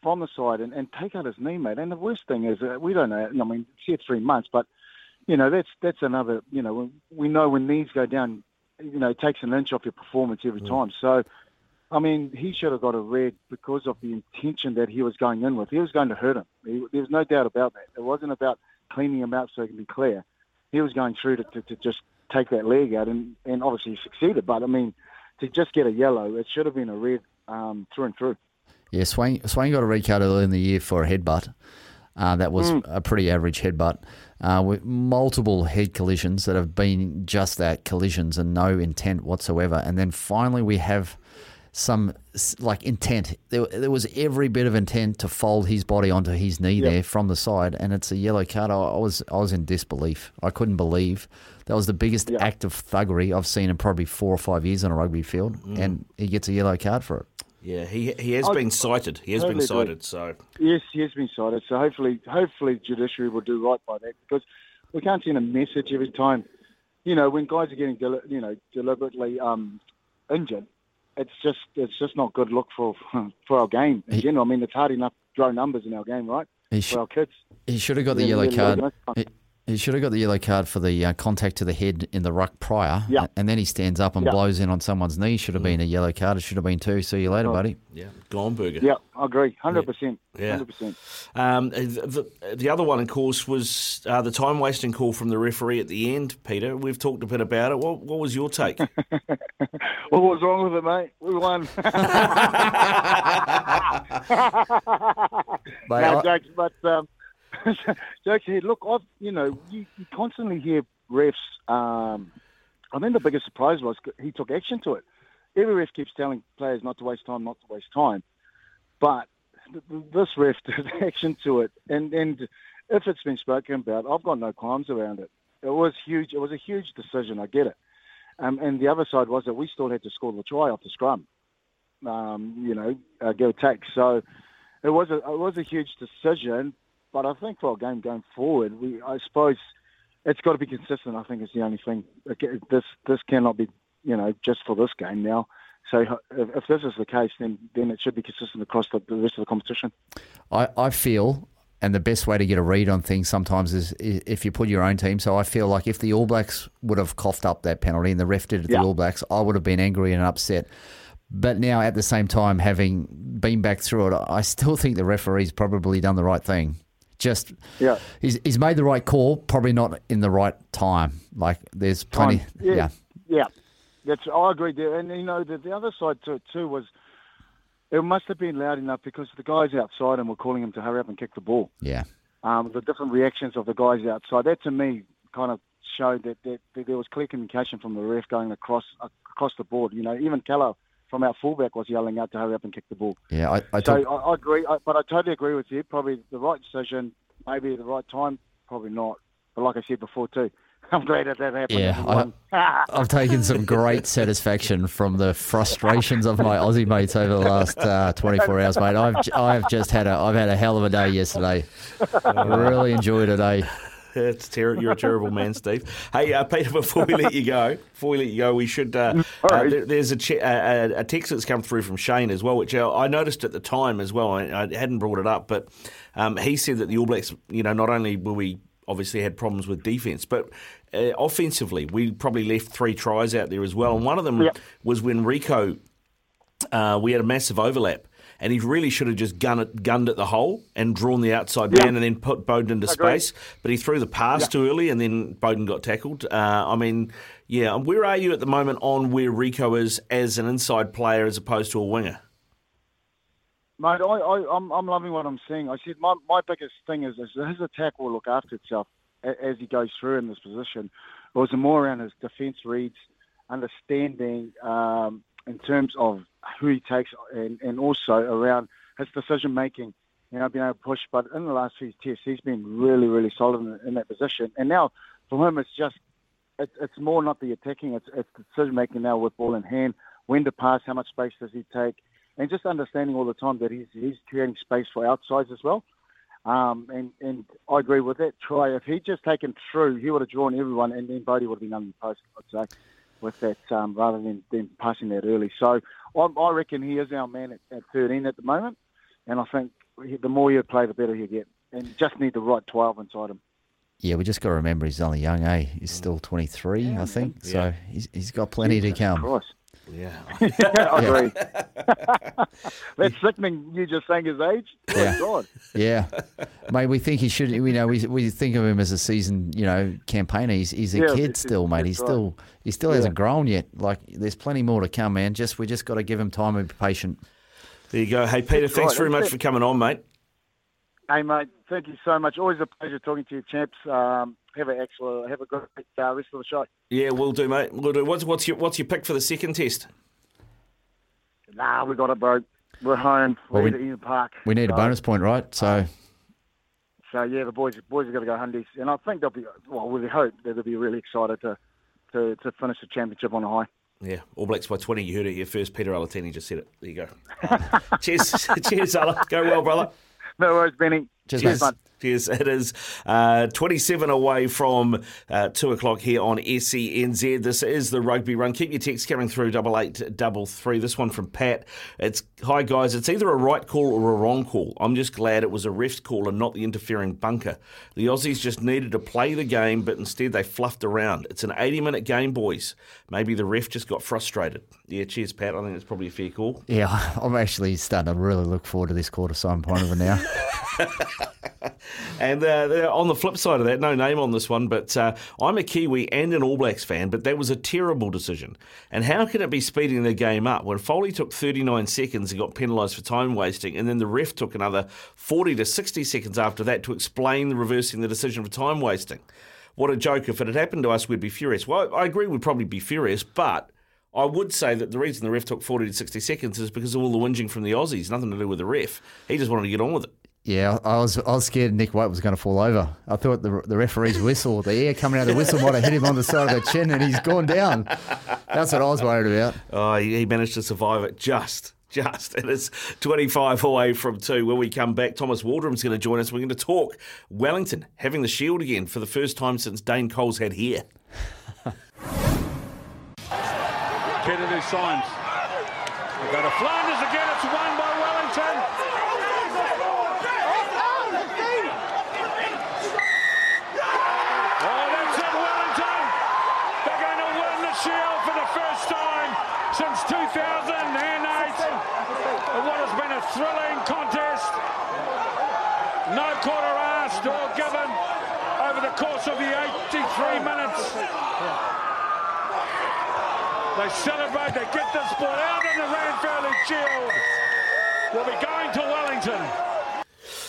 from the side and, and take out his knee, mate. And the worst thing is, uh, we don't know. I mean, it's here three months, but you know that's that's another. You know, we know when knees go down, you know, it takes an inch off your performance every time. So. I mean, he should have got a red because of the intention that he was going in with. He was going to hurt him. He, there's no doubt about that. It wasn't about cleaning him out so he can be clear. He was going through to, to, to just take that leg out, and, and obviously he succeeded. But I mean, to just get a yellow, it should have been a red um, through and through. yeah. Swain Swain got a red card early in the year for a headbutt. Uh, that was a pretty average headbutt uh, with multiple head collisions that have been just that collisions and no intent whatsoever. And then finally, we have some like intent. There, there was every bit of intent to fold his body onto his knee there from the side, and it's a yellow card. I, I was I was in disbelief. I couldn't believe that was the biggest act of thuggery I've seen in probably four or five years on a rugby field, and he gets a yellow card for it. Yeah, he he has I been cited. He has been totally agree. cited. So Yes, he has been cited. So hopefully, hopefully, judiciary will do right by that because we can't send a message every time. You know, when guys are getting, deli- you know, deliberately um, injured, it's just it's just not good look for for our game in He- general. I mean, it's hard enough to grow numbers in our game, right? Sh- For our kids. he should have got the yellow card. He, he should have got the yellow card for the uh, contact to the head in the ruck prior. Yeah. And then he stands up and Yeah. blows in on someone's knee. Should have been a yellow card. It should have been two. See you later, buddy. Yeah, Gomberger. Yeah, I agree, hundred percent, Yeah. hundred percent. Um, the, the other one, of course, was uh, the time wasting call from the referee at the end. Peter, we've talked a bit about it. What, what was your take? What was wrong with it, mate? We won. Mate, no I- jokes, but um, jokes. Look, I've you know you, you constantly hear refs. Um, I think the biggest surprise was he took action to it. Every ref keeps telling players not to waste time, not to waste time, but th- th- this ref took action to it, and and if it's been spoken about, I've got no qualms around it. It was huge. It was a huge decision. I get it. Um, and the other side was that we still had to score the try off the scrum. Um, you know, uh, go attack. So it was a it was a huge decision, but I think for our game going forward, we I suppose it's got to be consistent. I think is the only thing. This this cannot be you know just for this game now. So if, if this is the case, then then it should be consistent across the, the rest of the competition. I, I feel, and the best way to get a read on things sometimes is if you put your own team. So I feel like if the All Blacks would have coughed up that penalty and the ref did it to Yeah. the All Blacks, I would have been angry and upset. But now, at the same time, having been back through it, I still think the referee's probably done the right thing. Just Yeah. he's, he's made the right call, probably not in the right time. Like there's plenty, Time. yeah. yeah, That's I agree there, and you know the, the other side to it too was it must have been loud enough because the guys outside and were calling him to hurry up and kick the ball. Yeah. Um, the different reactions of the guys outside that to me kind of showed that, that, that there was clear communication from the ref going across across the board. You know, even Keller from our fullback was yelling out to hurry up and kick the ball. Yeah, I, I So took, I, I agree, I, but I totally agree with you. Probably the right decision, maybe the right time, probably not. But like I said before too, I'm glad that that happened. Yeah, and. I've taken some great satisfaction from the frustrations of my Aussie mates over the last uh, 24 hours, mate. I've j- I've just had a I've had a hell of a day yesterday. really enjoyed a day. It's ter- you're a terrible man, Steve. Hey, uh, Peter, before we let you go, before we let you go, we should. Uh, uh, right. there, there's a, che- a, a- text that's come through from Shane as well, which uh, I noticed at the time as well. I, I hadn't brought it up, but um, he said that the All Blacks, you know, not only were we obviously had problems with defence, but uh, offensively, we probably left three tries out there as well. And one of them Yep. was when Rieko, uh, we had a massive overlap. And he really should have just gunned, it, gunned at the hole and drawn the outside Yeah. man and then put Beauden into Agree. space. But he threw the pass too early and then Beauden got tackled. Uh, I mean, yeah, where are you at the moment on where Rieko is as an inside player as opposed to a winger? Mate, I, I, I'm, I'm loving what I'm seeing. I said my, my biggest thing is, is his attack will look after itself as he goes through in this position. It was more around his defence reads, understanding um, in terms of who he takes, and, and also around his decision making. You know, being able to push. But in the last few tests, he's been really, really solid in, in that position. And now for him, it's just it, it's more not the attacking; it's, it's decision making now with ball in hand, when to pass, how much space does he take, and just understanding all the time that he's he's creating space for outsides as well. Um, and and I agree with that. Try if he'd just taken through, he would have drawn everyone, and then Bodie would have been under the post. I'd say with that um, rather than, than passing that early. So I, I reckon he is our man at, at 13 at the moment, and I think the more you play, the better he'll get. And just need the right 12 inside him. Yeah, we just got to remember he's only young, eh? He's still 23, I think. So he's, he's got plenty to come. Christ. Yeah. I agree. That's sickening. You just saying his age. Oh, Yeah. God. Yeah, mate. We think he should. You know, we we think of him as a seasoned, you know, campaigner. He's, he's a Yeah, kid still, mate. He's right. still he still hasn't grown yet. Like, there's plenty more to come, man. Just we just got to give him time and be patient. There you go. Hey, Peter, That's thanks right, very that's much it. for coming on, mate. Hey, mate. Thank you so much. Always a pleasure talking to you, champs. Um, have a excellent, have a great uh, rest of the show. Yeah, we'll do, mate. We'll do. What's, what's your what's your pick for the second test? Nah, we got it, bro. We're home. We're we- at Eden Park. We need a bonus point, right? So So yeah, the boys boys are going to go hundies, and I think they'll be. Well, we hope that they'll be really excited to to, to finish the championship on a high. Yeah, All Blacks by 20. You heard it here first. Peter Alatini just said it. There you go. Cheers. Cheers, Ala. Go well, brother. No worries, Benny. Cheers, Cheers. mate. Cheers. It is uh, 27 away from uh, 2 o'clock here on SENZ. This is the rugby run. Keep your text coming through, double eight double three. This one from Pat. It's Hi, guys. It's either a right call or a wrong call. I'm just glad it was a ref's call and not the interfering bunker. The Aussies just needed to play the game, but instead they fluffed around. It's an 80 minute game, boys. Maybe the ref just got frustrated. Yeah, cheers, Pat. I think it's probably a fair call. Yeah, I'm actually starting to really look forward to this quarter time point of it now. And uh, on the flip side of that, no name on this one, but uh, I'm a Kiwi and an All Blacks fan, but that was a terrible decision. And how can it be speeding the game up when Foley took 39 seconds and got penalised for time wasting, and then the ref took another 40 to 60 seconds after that to explain the reversing the decision for time wasting? What a joke. If it had happened to us, we'd be furious. Well, I agree we'd probably be furious, but I would say that the reason the ref took 40 to 60 seconds is because of all the whinging from the Aussies, nothing to do with the ref. He just wanted to get on with it. Yeah, I was I was scared Nick White was going to fall over. I thought the the referee's whistle, the air coming out of the whistle, might have hit him on the side of the chin, and he's gone down. That's what I was worried about. Oh, he he managed to survive it just. Just. And It is 25 away from two. When we come back, Thomas Waldrom's going to join us. We're going to talk Wellington having the shield again for the first time since Dane Coles had here. Kennedy signs. We go to Flanders again. It's won by Wellington. Oh, that's it, Wellington. They're going to win the Shield for the first time since 2008. In what has been a thrilling contest. No quarter asked or given over the course of the 83 minutes. They celebrate, they get this ball out in the Ranfurly Shield. We'll be going to Wellington.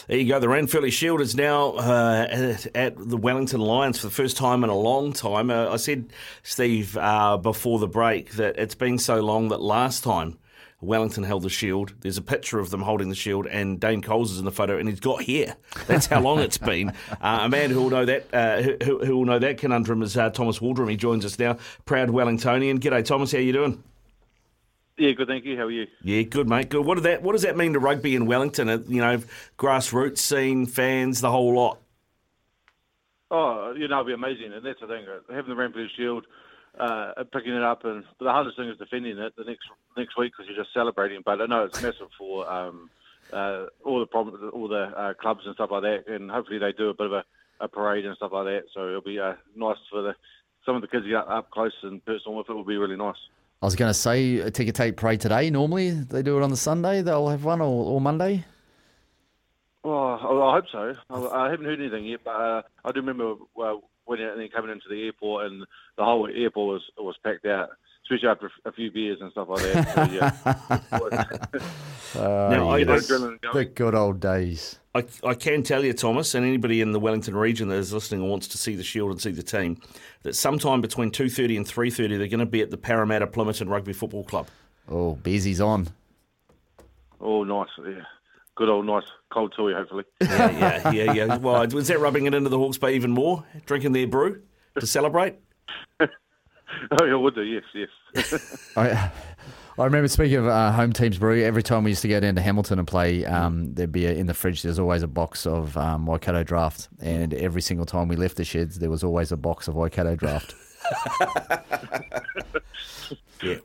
There you go. The Ranfurly Shield is now uh, at, at the Wellington Lions for the first time in a long time. Uh, I said, Steve, uh, before the break, that it's been so long that last time Wellington held the shield, there's a picture of them holding the shield, and Dane Coles is in the photo, and he's got hair. That's how long it's been. Uh, a man who will know that, uh, who, who will know that conundrum is uh, Thomas Waldrom. He joins us now, proud Wellingtonian. G'day, Thomas. How you doing? Yeah, good, thank you. How are you? Yeah, good, mate. Good. What, did that, what does that mean to rugby in Wellington? Uh, You know, grassroots scene, fans, the whole lot. Oh, you know, it'll be amazing, and that's the thing. Having the Ranfurly Shield, uh, picking it up, and the hardest thing is defending it the next next week because you're just celebrating. But I know it's massive for um, uh, all the problem, all the uh, clubs and stuff like that, and hopefully they do a bit of a, a parade and stuff like that. So it'll be uh, nice for the some of the kids to get up close and personal with it. Will be really nice. I was going to say take a ticker tape parade today. Normally they do it on the Sunday. They'll have one or, or Monday. Oh, I hope so. I, I haven't heard anything yet, but uh, I do remember uh, when and then coming into the airport, and the whole airport was was packed out, especially after a few beers and stuff like that. So, yeah. Uh, Now, yes. going. the good old days. I, I can tell you, Thomas, and anybody in the Wellington region that is listening and wants to see the Shield and see the team, that sometime between 2.30 and 3.30 they're going to be at the Paremata Plimmerton Rugby Football Club. Oh, Beezy's on. oh, nice. Yeah, good old nice cold tui, hopefully. Yeah, yeah, yeah, yeah. Well, was that rubbing it into the Hawke's Bay even more? Drinking their brew to celebrate? oh, yeah, would do. Yes, yes. I, I remember speaking of uh, home teams brew. Every time we used to go down to Hamilton and play, um, there'd be a, in the fridge. There's always a box of um, Waikato Draft, and every single time we left the sheds, there was always a box of Waikato Draft. Yeah,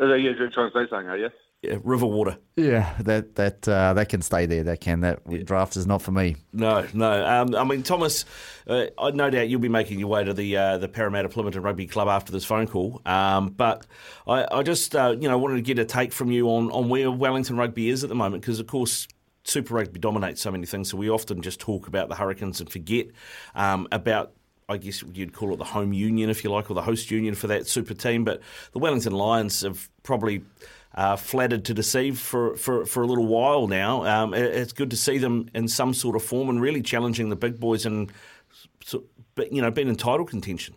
yeah, you're trying to say something, are you? Yeah river water. yeah, that that uh, that can stay there. That can. That draft is not for me. No, no. Um, I mean, Thomas, uh, I no doubt you'll be making your way to the uh, the Paremata Plimmerton Rugby Club after this phone call. Um, but I, I just, uh, you know, wanted to get a take from you on, on where Wellington Rugby is at the moment, because of course. Super Rugby dominates so many things, so we often just talk about the Hurricanes and forget um, about I guess you'd call it the home union, if you like, or the host union for that super team. But the Wellington Lions have probably uh, flattered to deceive for, for, for a little while now. Um, it- it's good to see them in some sort of form and really challenging the big boys and, you know, being in title contention.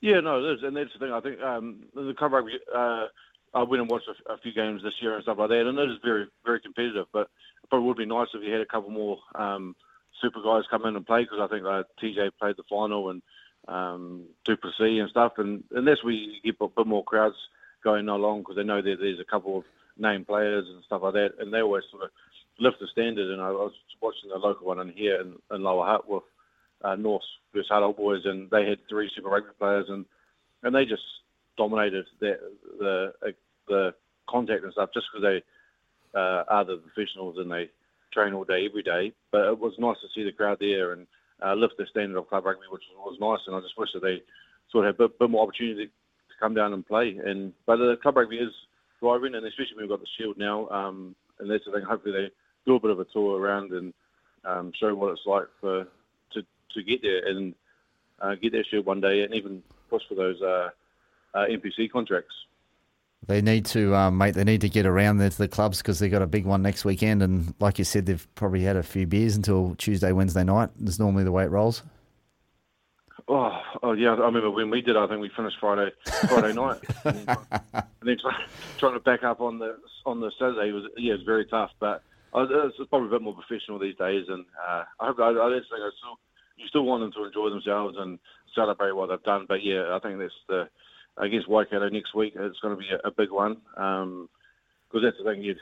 Yeah, no, it is, and that's the thing. I think um, the club. Uh, I went and watched a, a few games this year and stuff like that, and it is very, very competitive. But it probably would be nice if you had a couple more um, super guys come in and play because I think uh, TJ played the final and um, Du'Plessis and stuff, and, and that's where you get a bit more crowds going along because they know that there's a couple of name players and stuff like that, and they always sort of lift the standard. And I was watching the local one in here in, in Lower Hutt with uh, North versus Old Boys, and they had three Super Rugby players, and and they just dominated the the uh, the contact and stuff just because they uh, are the professionals and they train all day every day. But it was nice to see the crowd there and uh, lift the standard of club rugby, which was nice. And I just wish that they sort of had a bit, bit more opportunity come down and play. And but the club rugby is thriving, and especially when we've got the shield now. Um, and that's the thing. Hopefully they do a bit of a tour around and um, show what it's like for to to get there and uh, get that shield one day, and even push for those uh, uh, NPC contracts. They need to, um, mate. They need to get around there to the clubs because they've got a big one next weekend, and like you said, they've probably had a few beers until Tuesday, Wednesday night. Is normally the way it rolls. Oh, oh yeah, I remember when we did. I think we finished Friday Friday night, and then, and then try, trying to back up on the on the Saturday was yeah, it was very tough. But uh, it's probably a bit more professional these days, and uh, I hope I, I just think I still you still want them to enjoy themselves and celebrate what they've done. But yeah, I think that's the against Waikato next week. It's going to be a, a big one because um, that's the thing. You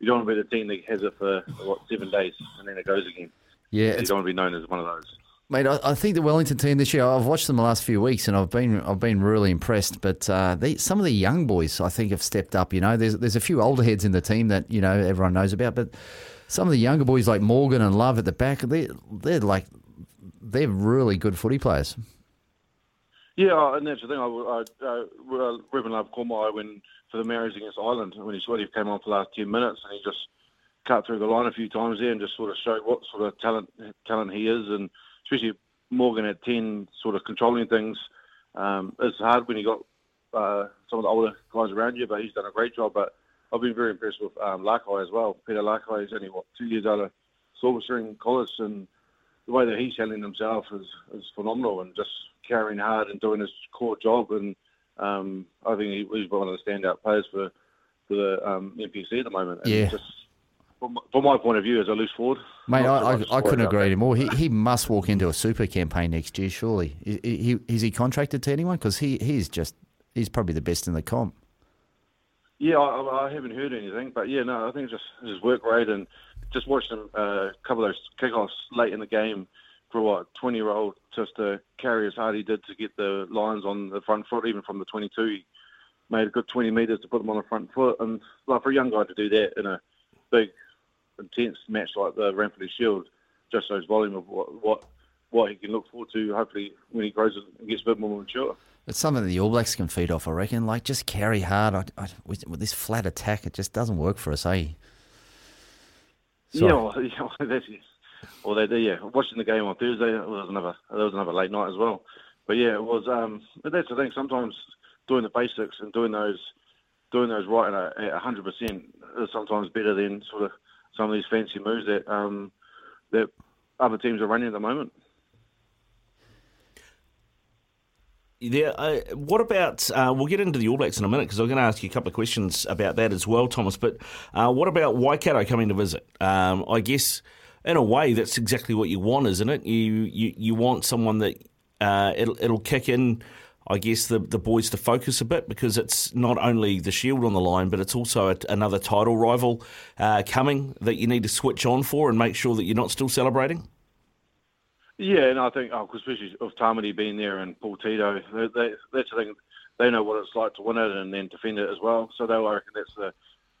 you don't want to be the team that has it for what seven days and then it goes again. Yeah, you don't want to be known as one of those. Mate, I, I, think the Wellington team this year. I've watched them the last few weeks, and I've been I've been really impressed. But uh, they, some of the young boys, I think, have stepped up. You know, there's there's a few older heads in the team that you know everyone knows about, but some of the younger boys like Morgan and Love at the back, they they're like they're really good footy players. Yeah, and that's the thing. I, I, uh, Love Kormai when for the Mariners against Ireland when he sort of came on for the last ten minutes and he just cut through the line a few times there and just sort of showed what sort of talent talent he is and especially Morgan at 10, sort of controlling things. Um, it's hard when you got uh, some of the older guys around you, but he's done a great job. But I've been very impressed with um, Lakai as well. Peter Lakai is only, what, two years out of Silverstream College, and the way that he's handling himself is, is phenomenal and just carrying hard and doing his core job. And um, I think he, he's one of the standout players for, for the um, NPC at the moment. And yeah. Just, from, from my point of view as a loose forward. Mate, I, I, I couldn't agree more. He, he must walk into a super campaign next year, surely. Is he, is he contracted to anyone? Because he, he's just, he's probably the best in the comp. Yeah, I, I haven't heard anything, but yeah, no, I think it's just his work rate and just watching him uh, a couple of those kickoffs late in the game for what twenty year old just to carry as hard he did to get the lines on the front foot, even from the twenty two, he made a good twenty metres to put them on the front foot, and like for a young guy to do that in a big intense match like the Ranfurly Shield just shows volume of what, what what he can look forward to. Hopefully, when he grows and gets a bit more mature. It's something that the All Blacks can feed off, I reckon. Like just carry hard. I, I, with, with, this flat attack, it just doesn't work for us, eh? Sorry. Yeah, well, yeah, that's well, they, they, yeah. Watching the game on Thursday, it was another there was another late night as well. But yeah, it was. Um, but that's the thing. Sometimes doing the basics and doing those doing those right at hundred percent is sometimes better than sort of some of these fancy moves that um, that other teams are running at the moment. Yeah. Uh, what about? Uh, we'll get into the All Blacks in a minute because I'm going to ask you a couple of questions about that as well, Thomas. But uh, what about Waikato coming to visit? Um, I guess in a way that's exactly what you want, isn't it? You you, you want someone that uh, it'll it'll kick in I guess, the, the boys to focus a bit because it's not only the Shield on the line, but it's also a, another title rival uh, coming that you need to switch on for and make sure that you're not still celebrating? Yeah, and I think, oh, especially with Tamati being there and Paul Tito, they, they, that's the thing. They know what it's like to win it and then defend it as well. So they, I reckon that's the,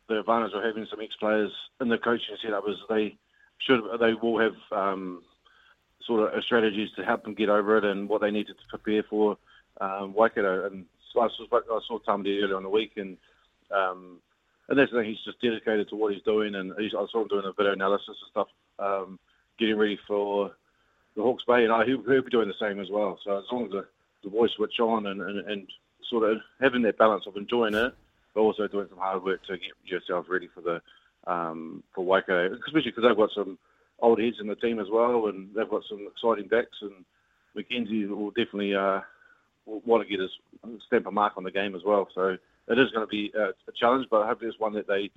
the advantage of having some ex-players in the coaching setup is they should they will have um, sort of strategies to help them get over it and what they need to prepare for um, Waikato. And I, saw, I saw earlier on the week, and um, and that's the thing. He's just dedicated to what he's doing, and he's, I saw him doing a video analysis and stuff, um, getting ready for the Hawke's Bay, and I, he'll, he'll be doing the same as well. So as long as the, the boys switch on and, and, and sort of having that balance of enjoying it, but also doing some hard work to get yourself ready for the um, for Waikato, especially because they've got some old heads in the team as well, and they've got some exciting backs, and McKenzie will definitely uh, want to get his stamp a mark on the game as well. So it is going to be a, challenge, but hopefully it's one that they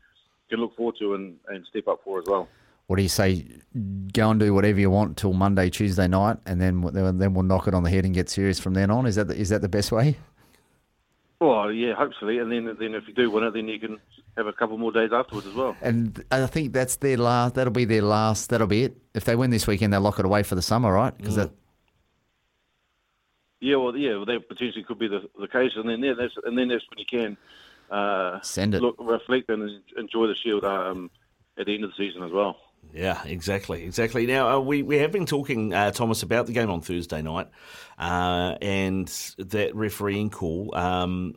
can look forward to and, and step up for as well. What do you say? Go and do whatever you want till Monday, Tuesday night, and then then we'll knock it on the head and get serious from then on. Is that the, is that the best way? Well, yeah, hopefully, and then then if you do win it, then you can have a couple more days afterwards as well. And I think that's their last. That'll be their last. That'll be it. If they win this weekend, they'll lock it away for the summer, right? Because mm. that Yeah, well, yeah, well, that potentially could be the, the case, and then yeah, that's and then that's when you can uh, Send it. look, reflect, and enjoy the Shield um, at the end of the season as well. Yeah, exactly, exactly. Now uh, we we have been talking, uh, Thomas, about the game on Thursday night, uh, and that refereeing call um,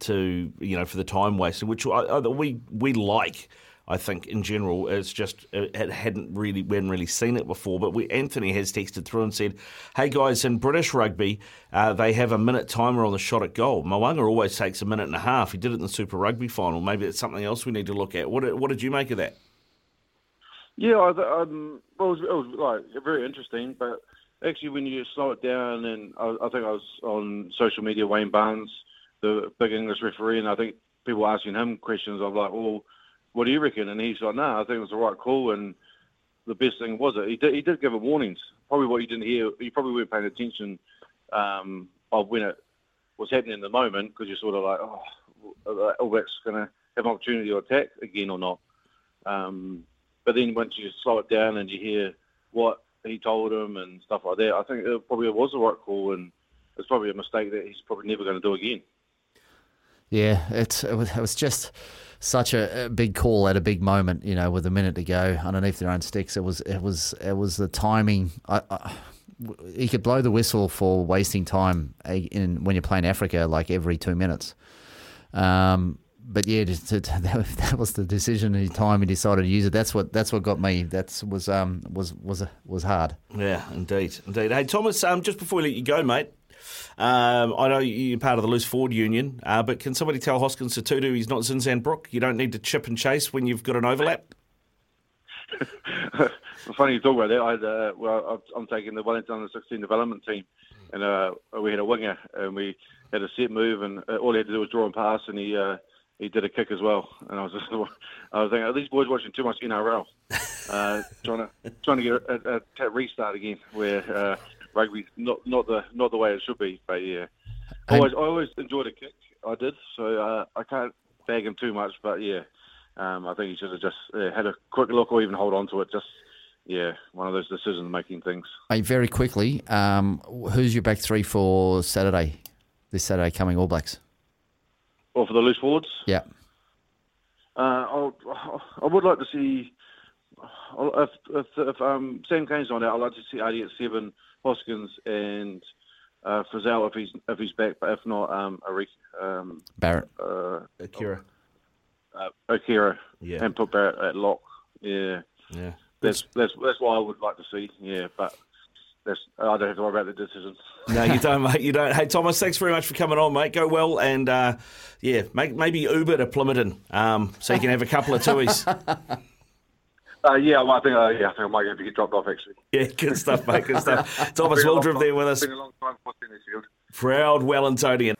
to you know for the time wasted, which I, I, we we like. I think in general, it's just it hadn't really we hadn't really seen it before. But we, Anthony has texted through and said, "Hey guys, in British rugby, uh, they have a minute timer on the shot at goal. Mo'unga always takes a minute and a half. He did it in the Super Rugby final. Maybe it's something else we need to look at. What what did you make of that? Yeah, I, um, it was, it was like very interesting, but actually, when you slow it down, and I, I think I was on social media, Wayne Barnes, the big English referee, and I think people were asking him questions of like, well, what do you reckon? And he's like, no, I think it was the right call, and the best thing was it. He did, he did give him warnings. Probably what you didn't hear, you probably weren't paying attention um, of when it was happening in the moment, because you're sort of like, oh, All Blacks going to have an opportunity to attack again or not. Um, but then once you slow it down and you hear what he told him and stuff like that, I think it probably was the right call, and it's probably a mistake that he's probably never going to do again. Yeah, it's it was, it was just such a, a big call at a big moment. You know, with a minute to go underneath their own sticks, it was it was it was the timing. I, I, he could blow the whistle for wasting time eh, in when you're playing Africa, like every two minutes. Um, but yeah, just to, that, was the decision. The time he decided to use it. That's what that's what got me. That was um was was was hard. Yeah, indeed, indeed. Hey, Thomas, um, just before we let you go, mate, um, I know you're part of the Loose Forward Union, uh, but can somebody tell Hoskins Sotutu he's not Zinzan Brooke? You don't need to chip and chase when you've got an overlap? Funny you talk about that. I, uh, well, I'm taking the Wellington under 16 development team, and uh, we had a winger, and we had a set move, and uh, all he had to do was draw and pass, and he uh, he did a kick as well. And I was just, I was thinking, are these boys watching too much NRL, uh, trying to trying to get a, a, a restart again, where uh, rugby's not not the not the way it should be. But yeah, always I always enjoyed a kick. I did, so uh, I can't bag him too much. But yeah, um, I think he should have just uh, had a quick look or even hold on to it. Just yeah, one of those decision making things. Hey, very quickly, um, who's your back three for Saturday? This Saturday coming All Blacks. Or for the loose forwards. Yeah. Uh, I'll, I would like to see if if, if um, Sam Cane's not out, I'd like to see Ardie at seven, Hoskins and uh, Frizell if he's if he's back, but if not, um, Arik, um, Barrett, uh, Akira, uh, Akira, Yeah. and put Barrett at lock. Yeah, Yeah. that's that's that's what I would like to see. Yeah, but that's I don't have to worry about the decisions. No, you don't, mate. You don't. Hey, Thomas, thanks very much for coming on, mate. Go well, and uh, yeah, make, maybe Uber to Plimmerton, um, so you can have a couple of tuies. Uh, yeah, well, I think uh, yeah, I think I might have to get dropped off actually. Yeah, good stuff, mate. Good stuff. Thomas Been a long Waldrom there with us. Been a long time for Shield. Proud Wellingtonian.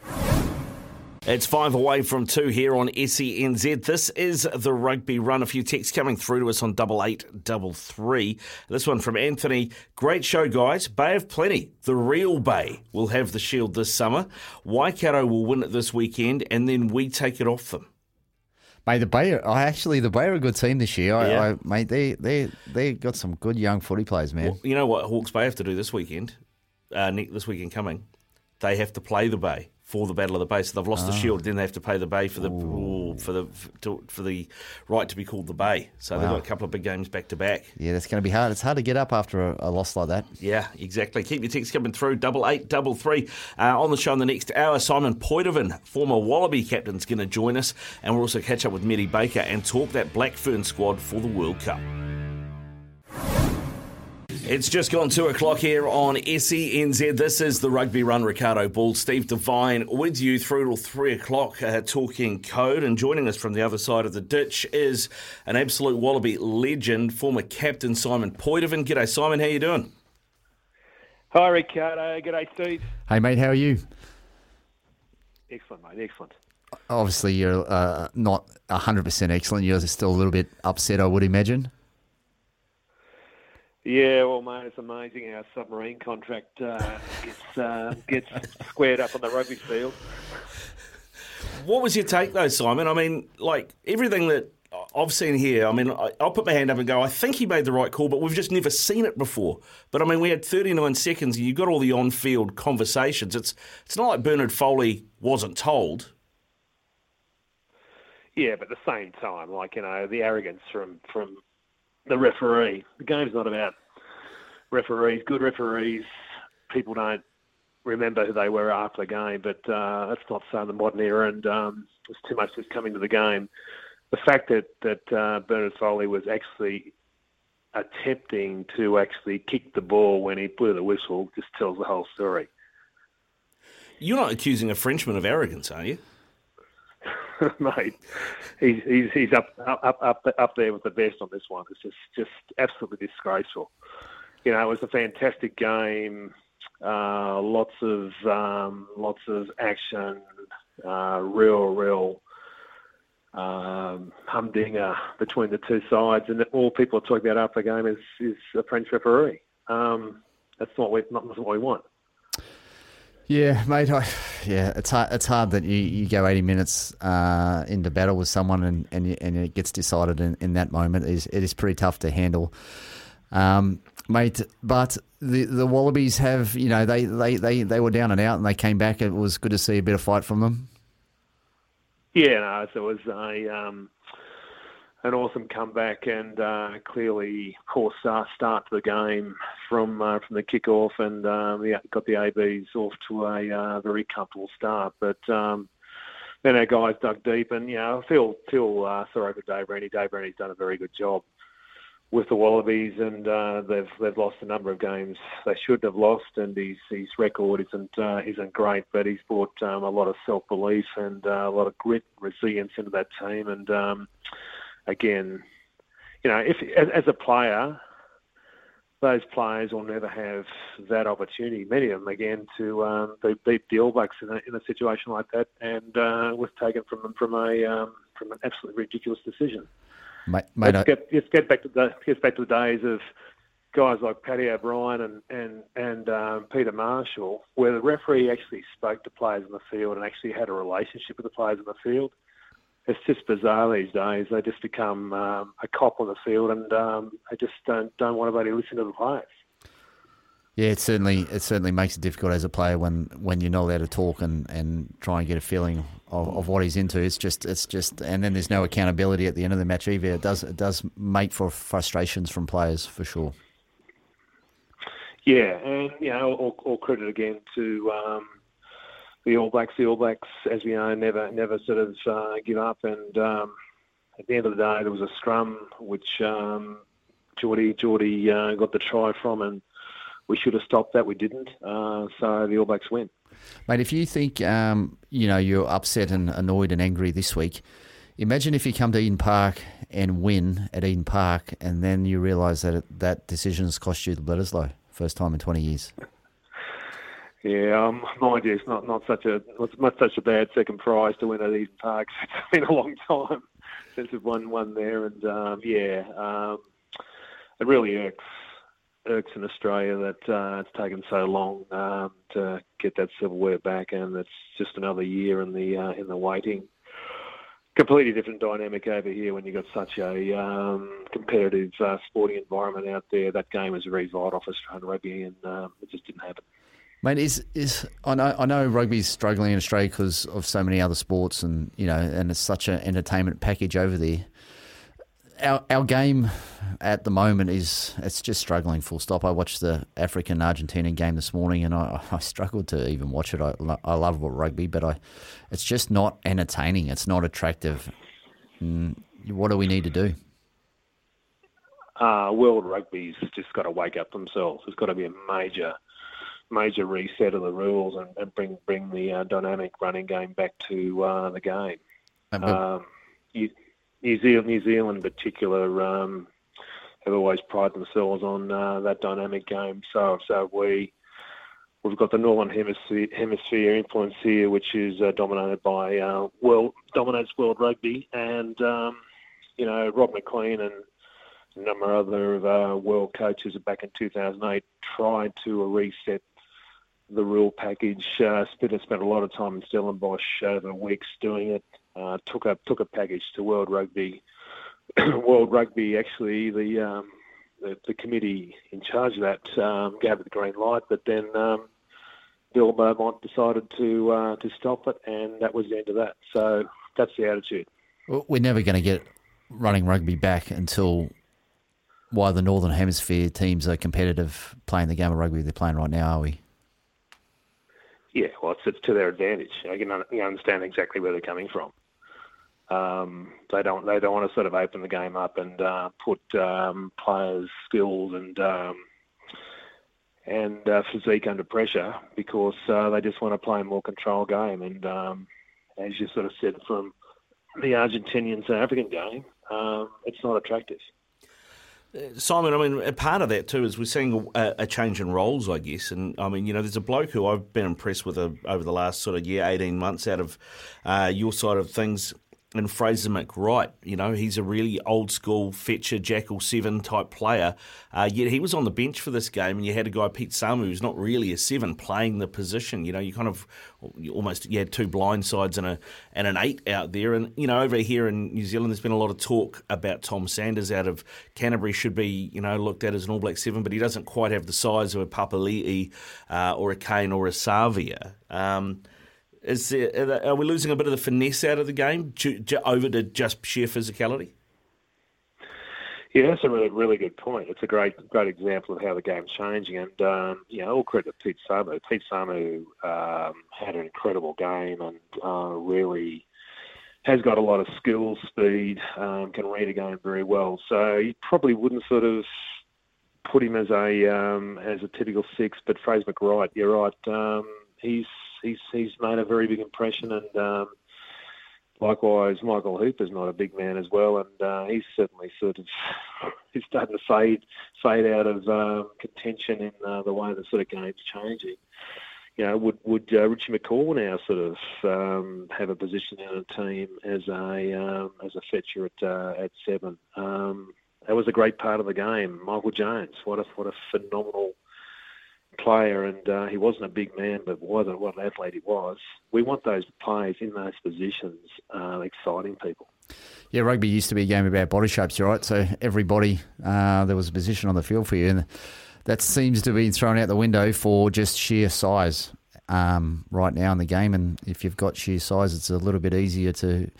It's five away from two here on SENZ. This is the rugby run. A few texts coming through to us on double eight double three. This one from Anthony. Great show, guys. Bay of Plenty, the real Bay, will have the shield this summer. Waikato will win it this weekend, and then we take it off them. Mate, the Bay, are, I actually the Bay are a good team this year. I, Yeah. I, mate, they they they got some good young footy players, man. Well, you know what Hawke's Bay have to do this weekend? Uh, this weekend coming, they have to play the Bay for the Battle of the Bay. So they've lost the Ah. shield, then they have to pay the Bay for the ooh, for the for, to, for the right to be called the Bay. So they've got a couple of big games back to back. Yeah, that's going to be hard. It's hard to get up after a, a loss like that. Yeah, exactly. Keep your texts coming through. Double eight, double three. Uh, on the show in the next hour, Simon Poidevin, former Wallaby captain, is going to join us, and we'll also catch up with Medi Baker and talk that Black Fern squad for the World Cup. It's just gone two o'clock here on SENZ. This is the Rugby Run. Riccardo Ball, Steve Devine with you through till three o'clock, uh, talking code. And joining us from the other side of the ditch is an absolute Wallaby legend, former captain Simon Poidevin. G'day, Simon. How you doing? Hi, Riccardo. G'day, Steve. Hey, mate, how are you? Excellent, mate. Excellent. Obviously, you're uh, not 100% excellent. You're still a little bit upset, I would imagine. Yeah, well, mate, it's amazing how submarine contract uh, gets uh, gets squared up on the rugby field. What was your take though, Simon? I mean, like everything that I've seen here. I mean, I- I'll put my hand up and go. I think he made the right call, but we've just never seen it before. But I mean, we had 39 seconds, and you got all the on-field conversations. It's it's not like Bernard Foley wasn't told. Yeah, but at the same time, like you know, the arrogance from from the referee. The game's not about referees. Good referees, people don't remember who they were after the game, but uh, that's not so in the modern era, and um, there's too much that's coming to the game. The fact that that uh, Bernard Foley was actually attempting to actually kick the ball when he blew the whistle just tells the whole story. You're not accusing a Frenchman of arrogance, are you? mate. He's he's he's up up up up there with the best on this one. It's just just absolutely disgraceful. You know, it was a fantastic game. Uh, lots of um, lots of action. Uh, real real um, humdinger between the two sides, and all people are talking about after the game is is a French referee. Um, that's not what we not what we want. Yeah, mate. I, yeah, it's hard. It's hard that you, you go eighty minutes uh, into battle with someone and and, you, and it gets decided in, in that moment. It is it is pretty tough to handle, um, mate. But the the Wallabies have you know they, they, they, they were down and out and they came back. It was good to see a bit of fight from them. Yeah, no, so it was a um, an awesome comeback and uh, clearly poor start, start to the game from uh, from the kickoff and um, yeah, got the ABs off to a uh, very comfortable start. But um, then our guys dug deep and know, I feel feel uh, sorry for Dave Rennie. Dave Rennie's done a very good job with the Wallabies, and uh, they've they've lost a number of games they shouldn't have lost, and his his record isn't uh, isn't great, but he's brought um, a lot of self belief and uh, a lot of grit, resilience into that team, and um, again, you know, if as, as a player, those players will never have that opportunity. Many of them, again, to um, they beat the All Blacks in a, in a situation like that, and uh, was taken from them from a um, from an absolutely ridiculous decision. Mate, mate, let's, I- get, let's get back to the get back to the days of guys like Paddy O'Brien and and and um, Peter Marshall, where the referee actually spoke to players in the field and actually had a relationship with the players in the field. It's just bizarre these days. They just become um, a cop on the field, and um, they just don't don't want anybody to listen to the players. Yeah, it certainly it certainly makes it difficult as a player when, when you're not allowed to talk and, and try and get a feeling of, of what he's into. It's just it's just and then there's no accountability at the end of the match either. It does it does make for frustrations from players for sure. Yeah, and you know, all, all credit again to um, the All Blacks. The All Blacks, as we know, never never sort of uh, give up. And um, at the end of the day, there was a scrum which um, Jordie Jordie uh, got the try from, and we should have stopped that. We didn't, uh, so the All Blacks win. Mate, if you think um, you know you're upset and annoyed and angry this week, imagine if you come to Eden Park and win at Eden Park, and then you realise that it, that decision has cost you the Bledisloe first time in 20 years. Yeah, um, mind you, it's not, not such a not, such a bad second prize to win at Eden Park. It's been a long time since we've won one there, and um, yeah, um, it really irks irks in Australia that uh, it's taken so long um, to get that silverware back, and it's just another year in the uh, in the waiting. Completely different dynamic over here when you've got such a um, competitive uh, sporting environment out there. That game very vital for Australian rugby, and um, it just didn't happen. Mate, is is I know I know rugby's struggling in Australia because of so many other sports, and you know, and it's such an entertainment package over there. Our our game at the moment is it's just struggling. Full stop. I watched the African Argentinian game this morning, and I, I struggled to even watch it. I, I love rugby, but I it's just not entertaining. It's not attractive. Mm, what do we need to do? uh, World Rugby's just got to wake up themselves. There's got to be a major, major reset of the rules and, and bring bring the uh, dynamic running game back to uh, the game. Um, New, New Zealand, New Zealand in particular, um, have always prided themselves on uh, that dynamic game. So, so we. We've got the Northern Hemisphere, hemisphere influence here, which is uh, dominated by uh, world dominates world rugby, and um, you know Rob McLean and a number of other uh, world coaches back in 2008 tried to reset the rule package. Uh, spent spent a lot of time in Stellenbosch over weeks doing it. Uh, took a took a package to World Rugby. World Rugby actually the, um, the the committee in charge of that um, gave it the green light, but then um, Bill Beaumont decided to uh, to stop it, and that was the end of that. So that's the attitude. Well, We're never going to get running rugby back until why the Northern Hemisphere teams are competitive playing the game of rugby they're playing right now, are we? Yeah, well, it's, it's to their advantage. I can un- you understand exactly where they're coming from. Um, they don't they don't want to sort of open the game up and uh, put um, players' skills and um, and uh, physique under pressure because uh, they just want to play a more controlled game. And um, as you sort of said from the Argentinian South African game, um, it's not attractive. Simon, I mean, a part of that too is we're seeing a, a change in roles, I guess. And I mean, you know, there's a bloke who I've been impressed with uh over the last sort of year, 18 months out of uh, your side of things. And Fraser McReight, you know, he's a really old school fetcher, jackal seven type player. Uh, yet he was on the bench for this game, and you had a guy, Pete Samu, who's not really a seven, playing the position. You know, you kind of you almost you had two blind sides and a and an eight out there. And you know, over here in New Zealand, there's been a lot of talk about Tom Sanders out of Canterbury should be you know looked at as an All Black seven, but he doesn't quite have the size of a Papali'i uh, or a Cane or a Savea. Um, is there, are we losing a bit of the finesse out of the game ju- ju- over to just sheer physicality? Yeah, that's a really, really good point. It's a great, great example of how the game's changing. And um, you know, all credit to Pete Samu. Pete Samu um, had an incredible game and uh, really has got a lot of skill, speed, um, can read a game very well. So you probably wouldn't sort of put him as a um, as a typical six. But Fraser McReight, you're right. Um, he's he's he's made a very big impression, and um, likewise Michael Hooper's not a big man as well, and uh, he's certainly sort of he's starting to fade fade out of um, contention in uh, the way the sort of game's changing. You know, would would uh, Richie McCaw now sort of um, have a position in a team as a um, as a fetcher at uh, at seven? Um, that was a great part of the game. Michael Jones, what a what a phenomenal player, and uh, he wasn't a big man, but what, a, what an athlete he was. We want those players in those positions uh, exciting people. Yeah, rugby used to be a game about body shapes, right. So everybody, uh, there was a position on the field for you, and that seems to be thrown out the window for just sheer size um, right now in the game. And if you've got sheer size, it's a little bit easier to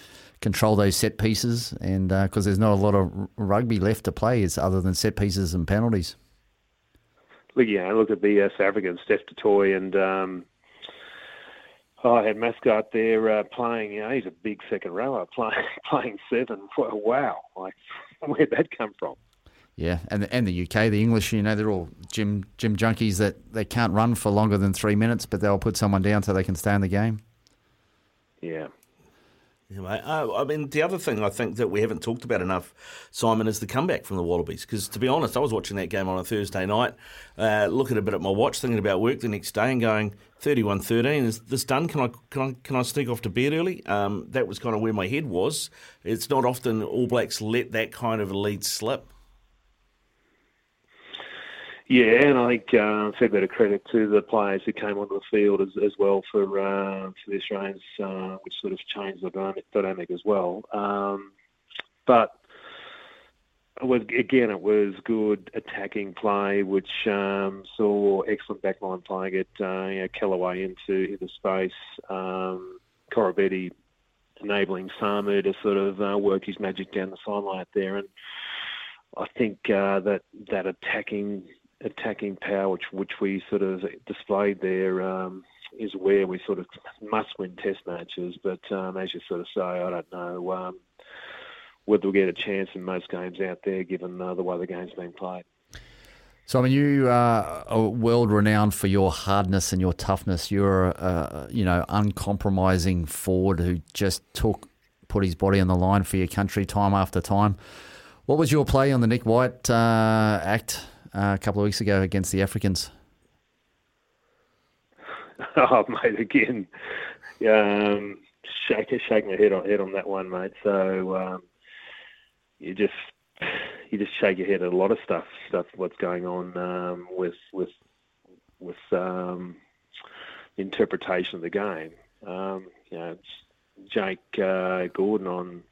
control those set pieces, and because there's not a lot of rugby left to play, it's other than set pieces and penalties you know, look at the uh, South Africans, Steph Toy and um, oh, I had Mascot there uh, playing. You know, he's a big second rower playing playing seven. Wow, like where'd that come from? Yeah, and and the UK, the English, you know, they're all gym gym junkies that they can't run for longer than three minutes, but they'll put someone down so they can stay in the game. Yeah. Mate. Uh, I mean, the other thing I think that we haven't talked about enough, Simon, is the comeback from the Wallabies. Because to be honest, I was watching that game on a Thursday night, uh, looking a bit at my watch, thinking about work the next day, and going 31-13. Is this done? Can I can I can I sneak off to bed early? Um, that was kind of where my head was. It's not often All Blacks let that kind of lead slip. Yeah, and I think uh, fair bit of credit to the players who came onto the field as, as well for uh, for the Australians, uh, which sort of changed the dynamic, dynamic as well. Um, but again, it was good attacking play, which um, saw excellent backline play get uh, you know, Kellaway into into space, um, Koroibete enabling Samu to sort of uh, work his magic down the sideline there, and I think uh, that that attacking attacking power, which which we sort of displayed there, um, is where we sort of must win Test matches. But um, as you sort of say, I don't know um, whether we'll get a chance in most games out there, given uh, the way the game's being played. So, I mean, you are world renowned for your hardness and your toughness. You're a, you know uncompromising forward who just took put his body on the line for your country time after time. What was your play on the Nick White uh, act uh, a couple of weeks ago against the Africans? Oh, mate, again, um, shake, shake my head on head on that one, mate. So um, you just you just shake your head at a lot of stuff, stuff what's going on um, with with with um, interpretation of the game. Um, you know, Jake uh, Gordon on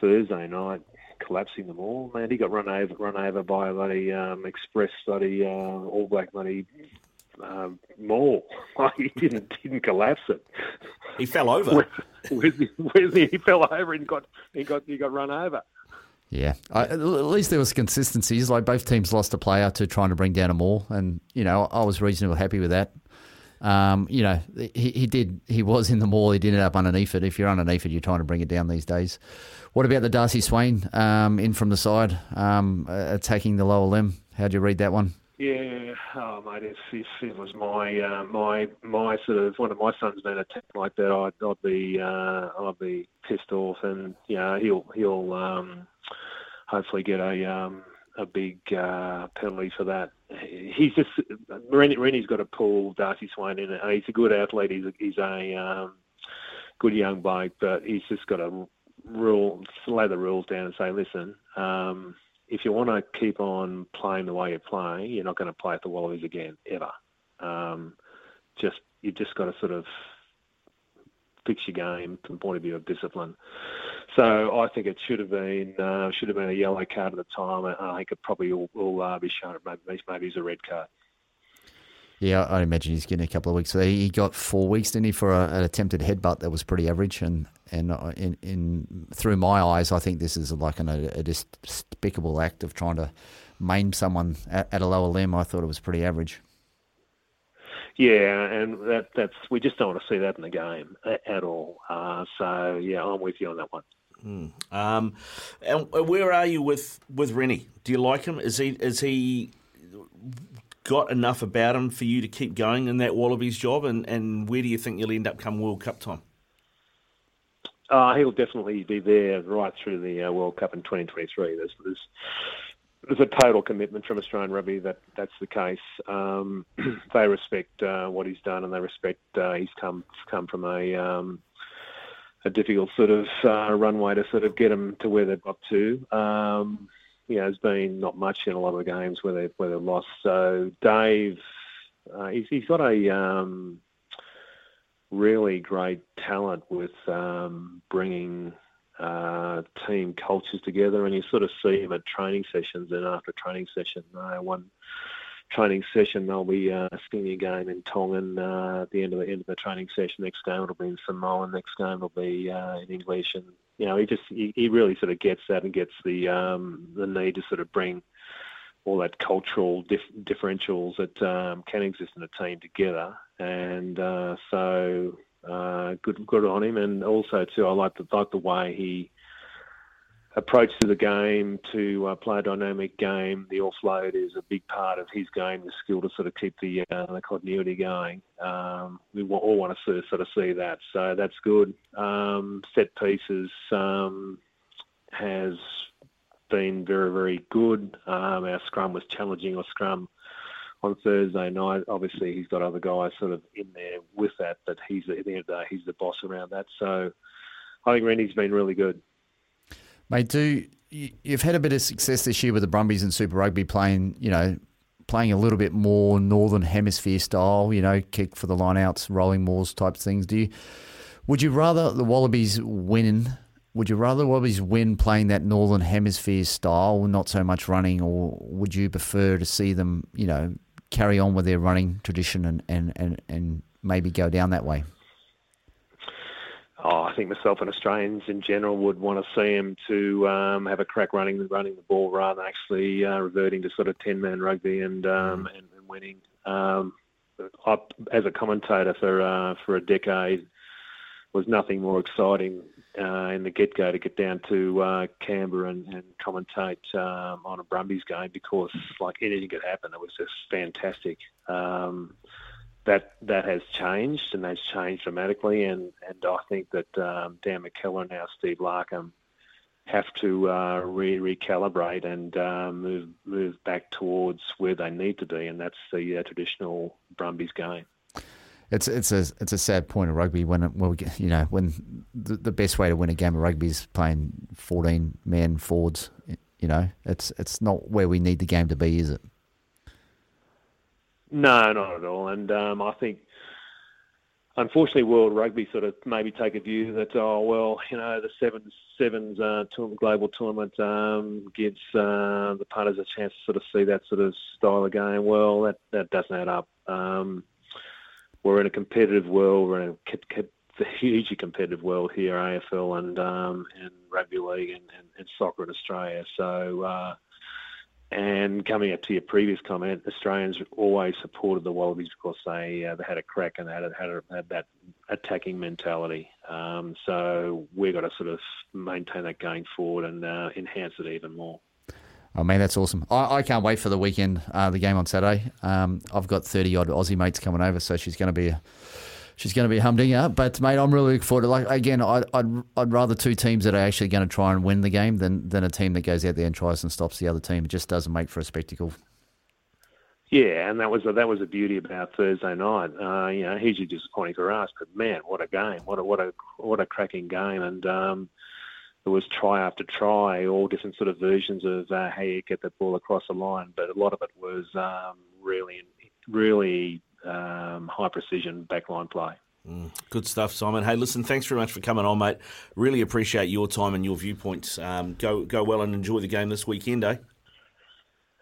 Thursday night collapsing them all. Man, he got run over, run over by a bloody um, express bloody uh, All Black bloody um, maul. he didn't didn't collapse it. He fell over. Where's he, where's he, he fell over and got he got he got run over. Yeah, I, at least there was consistencies. Like both teams lost a player to trying to bring down a maul, and you know I was reasonably happy with that. Um, you know, he, he did. He was in the maul. He did end up underneath it. If you're underneath it, you're trying to bring it down these days. What about the Darcy Swain um, in from the side, um, attacking the lower limb? How do you read that one? Yeah, oh mate, it was my uh, my my sort of one of my sons being attacked like that, I'd, I'd be uh, I'd be pissed off, and know he'll he'll um, hopefully get a um, a big uh, penalty for that. He's just Rennie, Rennie's got to pull Darcy Swain in. He's a good athlete. He's a, he's a um, good young bloke, but he's just got to rule lay the rules down and say, listen, um, if you want to keep on playing the way you're playing, you're not going to play at the Wallabies again ever. Um, just you've just got to sort of fix your game from the point of view of discipline. So I think it should have been uh, should have been a yellow card at the time. I think it probably will, will uh, be shown. Maybe maybe it's a red card. Yeah, I imagine he's getting a couple of weeks. So he got four weeks, didn't he, for a, an attempted headbutt that was pretty average. And and uh, in, in through my eyes, I think this is like an, a, a despicable act of trying to maim someone at, at, a lower limb. I thought it was pretty average. Yeah, and that that's we just don't want to see that in the game at, all. Uh, so yeah, I'm with you on that one. Mm. Um, and where are you with with Rennie? Do you like him? Is he is he got enough about him for you to keep going in that Wallabies job? And, and where do you think you'll end up come World Cup time? Uh, he'll definitely be there right through the uh, World Cup in 2023. There's, there's, there's a total commitment from Australian rugby that that's the case. Um, they respect uh, what he's done and they respect uh, he's come come from a um, a difficult sort of uh, runway to sort of get him to where they've got to. Um, you know, there's been not much in a lot of the games where they've where they've lost. So Dave, uh, he's he's got a um, really great talent with um, bringing uh, team cultures together, and you sort of see him at training sessions. And after training session, uh, one training session, they'll be a senior game in Tongan uh, at the end of the end of the training session. Next game it'll be in Samoan. Next game it'll be uh, in English, and you know he just he, he really sort of gets that and gets the um, the need to sort of bring all that cultural dif- differentials that um, can exist in a team together, and uh, so uh, good good on him. And also too, I like the like the way he approach to the game to uh, play a dynamic game. The offload is a big part of his game, the skill to sort of keep the uh, the continuity going. Um, we all want to sort of see that, so that's good. Um, set pieces um, has been very very good. Um, our scrum was challenging. Our scrum on Thursday night. Obviously, he's got other guys sort of in there with that, but he's the end of the day, he's the boss around that. So I think Rennie's been really good. Mate, do you've had a bit of success this year with the Brumbies and Super Rugby playing, you know, playing a little bit more Northern Hemisphere style, you know, kick for the lineouts, rolling mauls type things. Do you? Would you rather the Wallabies win? Would you rather the Wallabies win playing that Northern Hemisphere style, not so much running, or would you prefer to see them, you know, carry on with their running tradition and, and, and, and maybe go down that way? oh, I think myself and Australians in general would want to see him to um, have a crack running running the ball rather than actually uh, reverting to sort of ten man rugby and um, mm. and, and, winning. Um, I, as a commentator for uh, for a decade, was nothing more exciting uh, in the get go to get down to uh, Canberra and, and commentate um, on a Brumbies game because like anything could happen. It was just fantastic. Um, that that has changed and that's changed dramatically. And, and I think that um, Dan McKellar and now Steve Larkham have to uh, re recalibrate and uh, move move back towards where they need to be, and that's the uh, traditional Brumbies game. It's it's a it's a sad point of rugby when get, you know when the, the best way to win a game of rugby is playing fourteen man forwards. You know, it's it's not where we need the game to be, is it? No, not at all. And um, I think unfortunately, World Rugby sort of maybe take a view that oh well, you know, the sevens sevens uh, tour- global tournament um, gives uh, the punters a chance to sort of see that sort of style of game. Well, that that doesn't add up. Um, we're in a competitive world. We're in a, hugely competitive world here, AFL and um, and rugby league and, and, and soccer in Australia. So. Uh, and coming up to your previous comment, Australians always supported the Wallabies because they uh, they had a crack and they had, had, a, had that attacking mentality. Um, so we've got to sort of maintain that going forward and uh, enhance it even more. Oh man, that's awesome! I, I can't wait for the weekend, uh, the game on Saturday. Um, I've got thirty odd Aussie mates coming over, so she's going to be a, she's going to be a humdinger. But mate, I'm really looking forward to like again. I'd, I'd I'd rather two teams that are actually going to try and win the game than than a team that goes out there and tries and stops the other team. It just doesn't make for a spectacle. Yeah, and that was a, that was the beauty about Thursday night. Uh, you know, hugely disappointing for us, but man, what a game! What a what a what a cracking game! And um, it was try after try, all different sort of versions of uh, how you get the ball across the line. But a lot of it was um, really, really um, high precision backline play. Mm, good stuff, Simon. Hey, listen, thanks very much for coming on, mate. Really appreciate your time and your viewpoints. Um, go go well and enjoy the game this weekend, eh?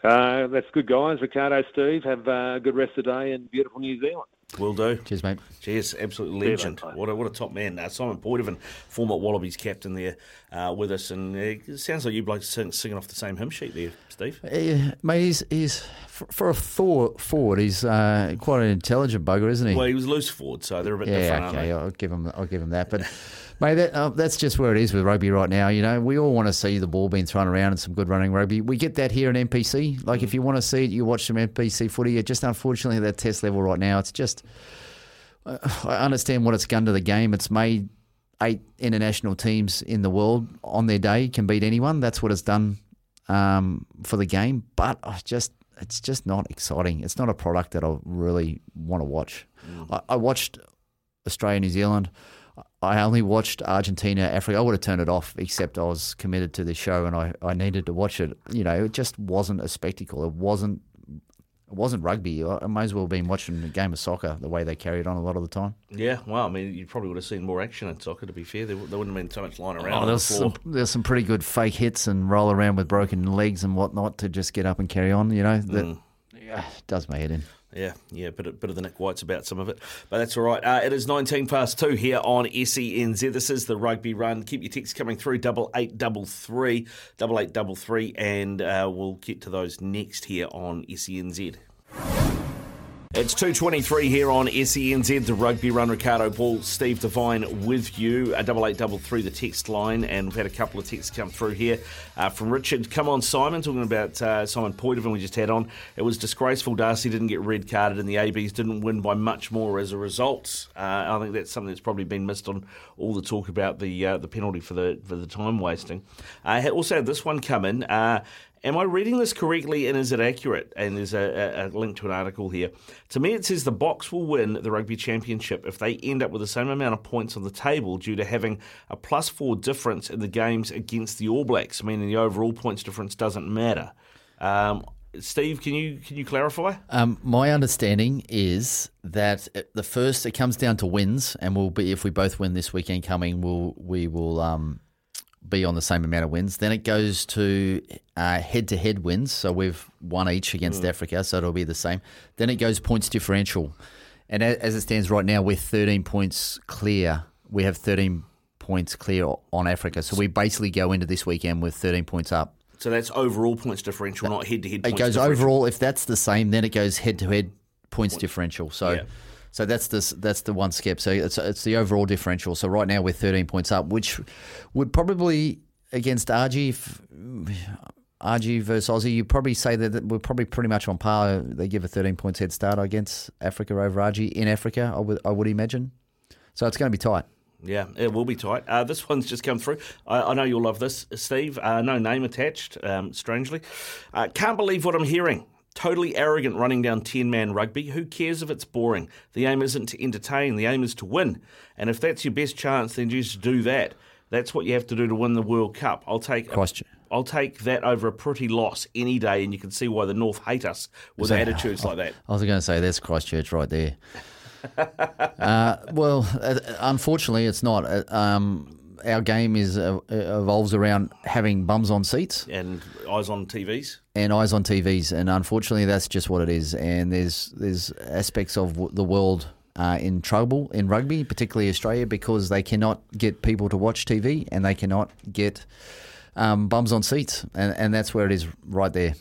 Uh, that's good, guys. Riccardo, Steve, have a good rest of the day in beautiful New Zealand. Will do. Cheers, mate. Cheers, absolute legend. mate. What a, what a top man. Uh, Simon Poidevin, former Wallabies captain there uh, with us. And uh, it sounds like you blokes sing, singing off the same hymn sheet there, Steve. Yeah, mate, he's, he's for, for a Thor, forward. He's uh, quite an intelligent bugger, isn't he? Well, he was loose forward, so they're a bit yeah, different, okay, aren't they? I'll give him. I'll give him that. But mate, that, uh, that's just where it is with rugby right now. You know, we all want to see the ball being thrown around and some good running rugby. We get that here in NPC. Like, if you want to see it, you watch some NPC footy. It just unfortunately at that test level right now, it's just. Uh, I understand what it's done to the game. It's made eight international teams in the world on their day can beat anyone. That's what it's done um, for the game. But I just it's just not exciting. It's not a product that I really want to watch. I, I watched Australia, New Zealand. I only watched Argentina, Africa. I would have turned it off, except I was committed to this show and I, I needed to watch it. You know, it just wasn't a spectacle. It wasn't it wasn't rugby. I might as well have been watching a game of soccer the way they carried on a lot of the time. Yeah, well, I mean, you probably would have seen more action in soccer, to be fair. There, there wouldn't have been so much lying around Oh, on the there's some, there's some pretty good fake hits and roll around with broken legs and whatnot to just get up and carry on. You know, that Mm. yeah, does my head in. Yeah, yeah, bit of, bit of the Nick White's about some of it, but that's all right. Uh, it is 19 past two here on SENZ. This is the rugby run. Keep your texts coming through double eight double three, double eight double three, and uh, we'll get to those next here on SENZ. It's 2.23 here on SENZ, the rugby run. Riccardo Ball, Steve Devine with you. A double eight double three, the text line, and we've had a couple of texts come through here uh, from Richard. Come on, Simon, talking about uh, Simon Poidevin we just had on. It was disgraceful. Darcy didn't get red carded, and the ABs didn't win by much more as a result. Uh, I think that's something that's probably been missed on all the talk about the uh, the penalty for the for the time wasting. I had also had this one come in. Am I reading this correctly and is it accurate? And there's a, a, link to an article here. To me, it says the Boks will win the Rugby Championship if they end up with the same amount of points on the table due to having a plus four difference in the games against the All Blacks, meaning the overall points difference doesn't matter. Um, Steve, can you can you clarify? Um, my understanding is that the first it comes down to wins, and we'll be if we both win this weekend coming, we'll we will um, be on the same amount of wins. Then it goes to head to head wins, so we've won each against Mm. Africa, so it'll be the same. Then it goes points differential, and as it stands right now, we're thirteen points clear. We have thirteen points clear on Africa, so we basically go into this weekend with thirteen points up. So that's overall points differential, not head to head. It goes overall. If that's the same, then it goes head to head points differential. So, Yeah. So that's the that's the one skip. So it's it's the overall differential. So right now we're thirteen points up, which would probably against RG. If, RG versus Aussie, you probably say that that we're probably pretty much on par. They give a 13 points head start against Africa over RG in Africa, I would, I would imagine. So it's going to be tight. Yeah, it will be tight. Uh, this one's just come through. I, I know you'll love this, Steve. Uh, no name attached, um, strangely. Uh, can't believe what I'm hearing. Totally arrogant running down 10 man rugby. Who cares if it's boring? The aim isn't to entertain, the aim is to win. And if that's your best chance, then just do that. That's what you have to do to win the World Cup. I'll take Christ- I'll take that over a pretty loss any day, and you can see why the North hate us with So- attitudes like that. I was going to say that's Christchurch right there. Uh, well, uh, unfortunately, it's not. Uh, Um, our game is uh, evolves around having bums on seats and eyes on TVs. and eyes on TVs, and unfortunately, that's just what it is. And there's there's aspects of the world uh, in trouble in rugby, particularly Australia, because they cannot get people to watch TV and they cannot get um, bums on seats, and and that's where it is right there.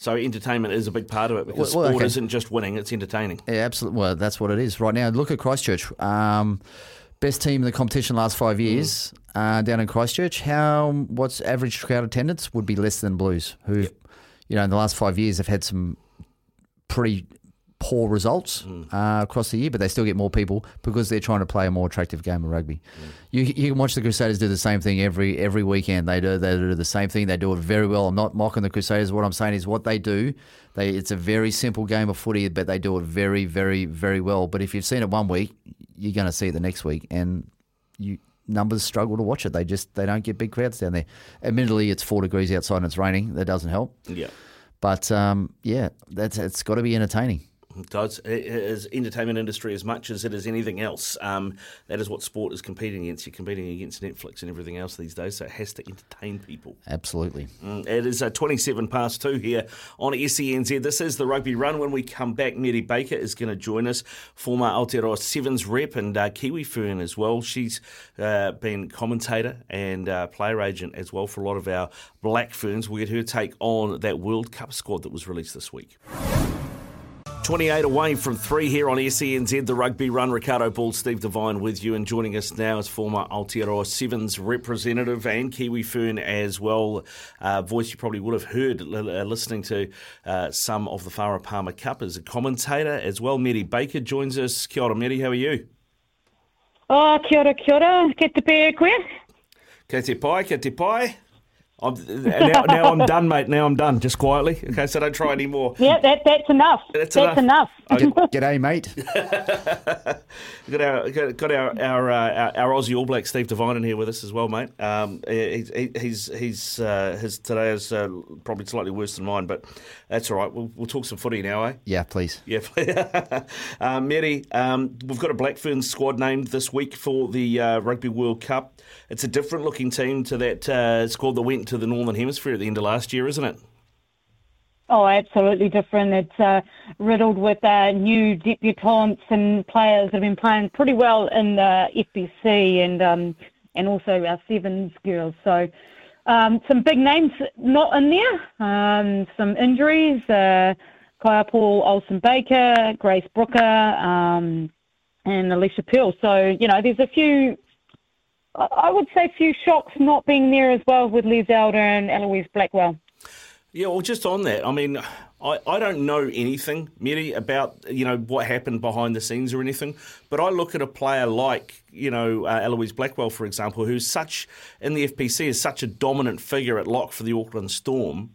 So entertainment is a big part of it because Well, well, sport okay. isn't just winning; it's entertaining. Yeah, absolutely. Well, that's what it is right now. Look at Christchurch. Um, best team in the competition last five years uh, down in Christchurch. How what's average crowd attendance would be less than Blues, who, you know, in the last five years have had some pretty poor results uh, across the year, but they still get more people because they're trying to play a more attractive game of rugby. You, you can watch the Crusaders do the same thing every every weekend. They do they do the same thing. They do it very well. I'm not mocking the Crusaders. What I'm saying is what they do. They it's a very simple game of footy, but they do it very very very well. But if you've seen it one week, you're going to see it the next week, and you numbers struggle to watch it. They just they don't get big crowds down there. Admittedly, it's four degrees outside and it's raining. That doesn't help. Yeah. But um, yeah, that's it's got to be entertaining. Does. It is entertainment industry as much as it is anything else. Um, that is what sport is competing against. You're competing against Netflix and everything else these days, so it has to entertain people. Absolutely. Mm, It is uh, 27 past two here on SENZ. This is the rugby run. When we come back, Mary Baker is going to join us, former Aotearoa Sevens rep and uh, Kiwi Fern as well. She's uh, been commentator and uh, player agent as well for a lot of our Black Ferns. We'll get her take on that World Cup squad that was released this week. 28 away from three here on SENZ, the rugby run. Riccardo Ball, Steve Devine with you, and joining us now is former Aotearoa Sevens representative and Kiwi Fern as well. Uh, voice you probably would have heard uh, listening to uh, some of the Farah Palmer Cup as a commentator as well. Mary Baker joins us. Kia ora, Mary, how are you? Oh, kia ora, kia ora. Ke te pē koe? Kia te pai, kia te pai. I'm, now, now I'm done, mate. Now I'm done. Just quietly. Okay, so don't try anymore. Yeah, that, that's enough. That's That's, enough. enough. G'day, mate. got our got, got our our, uh, our our Aussie All Black Steve Devine in here with us as well, mate. Um, he's he, he's he's uh, his today is uh, probably slightly worse than mine, but that's all right. We'll, we'll talk some footy now, eh? Yeah, please. Yeah, uh, Mary, um, we've got a Black Ferns squad named this week for the uh, Rugby World Cup. It's a different looking team to that uh, squad that went to the Northern Hemisphere at the end of last year, isn't it? Oh, absolutely different. It's uh, riddled with uh, new debutantes and players that have been playing pretty well in the FPC and um, and also our sevens girls. So um, some big names not in there. Um, some injuries. Uh, Kaipo Olsen-Baker, Grace Brooker, um, and Alicia Peel. So you know, there's a few. I would say few shocks not being there as well with Liz Elder and Eloise Blackwell. Yeah, well, just on that, I mean, I, I don't know anything, Mary, about you know what happened behind the scenes or anything. But I look at a player like you know uh, Eloise Blackwell, for example, who's such in the FPC is such a dominant figure at lock for the Auckland Storm,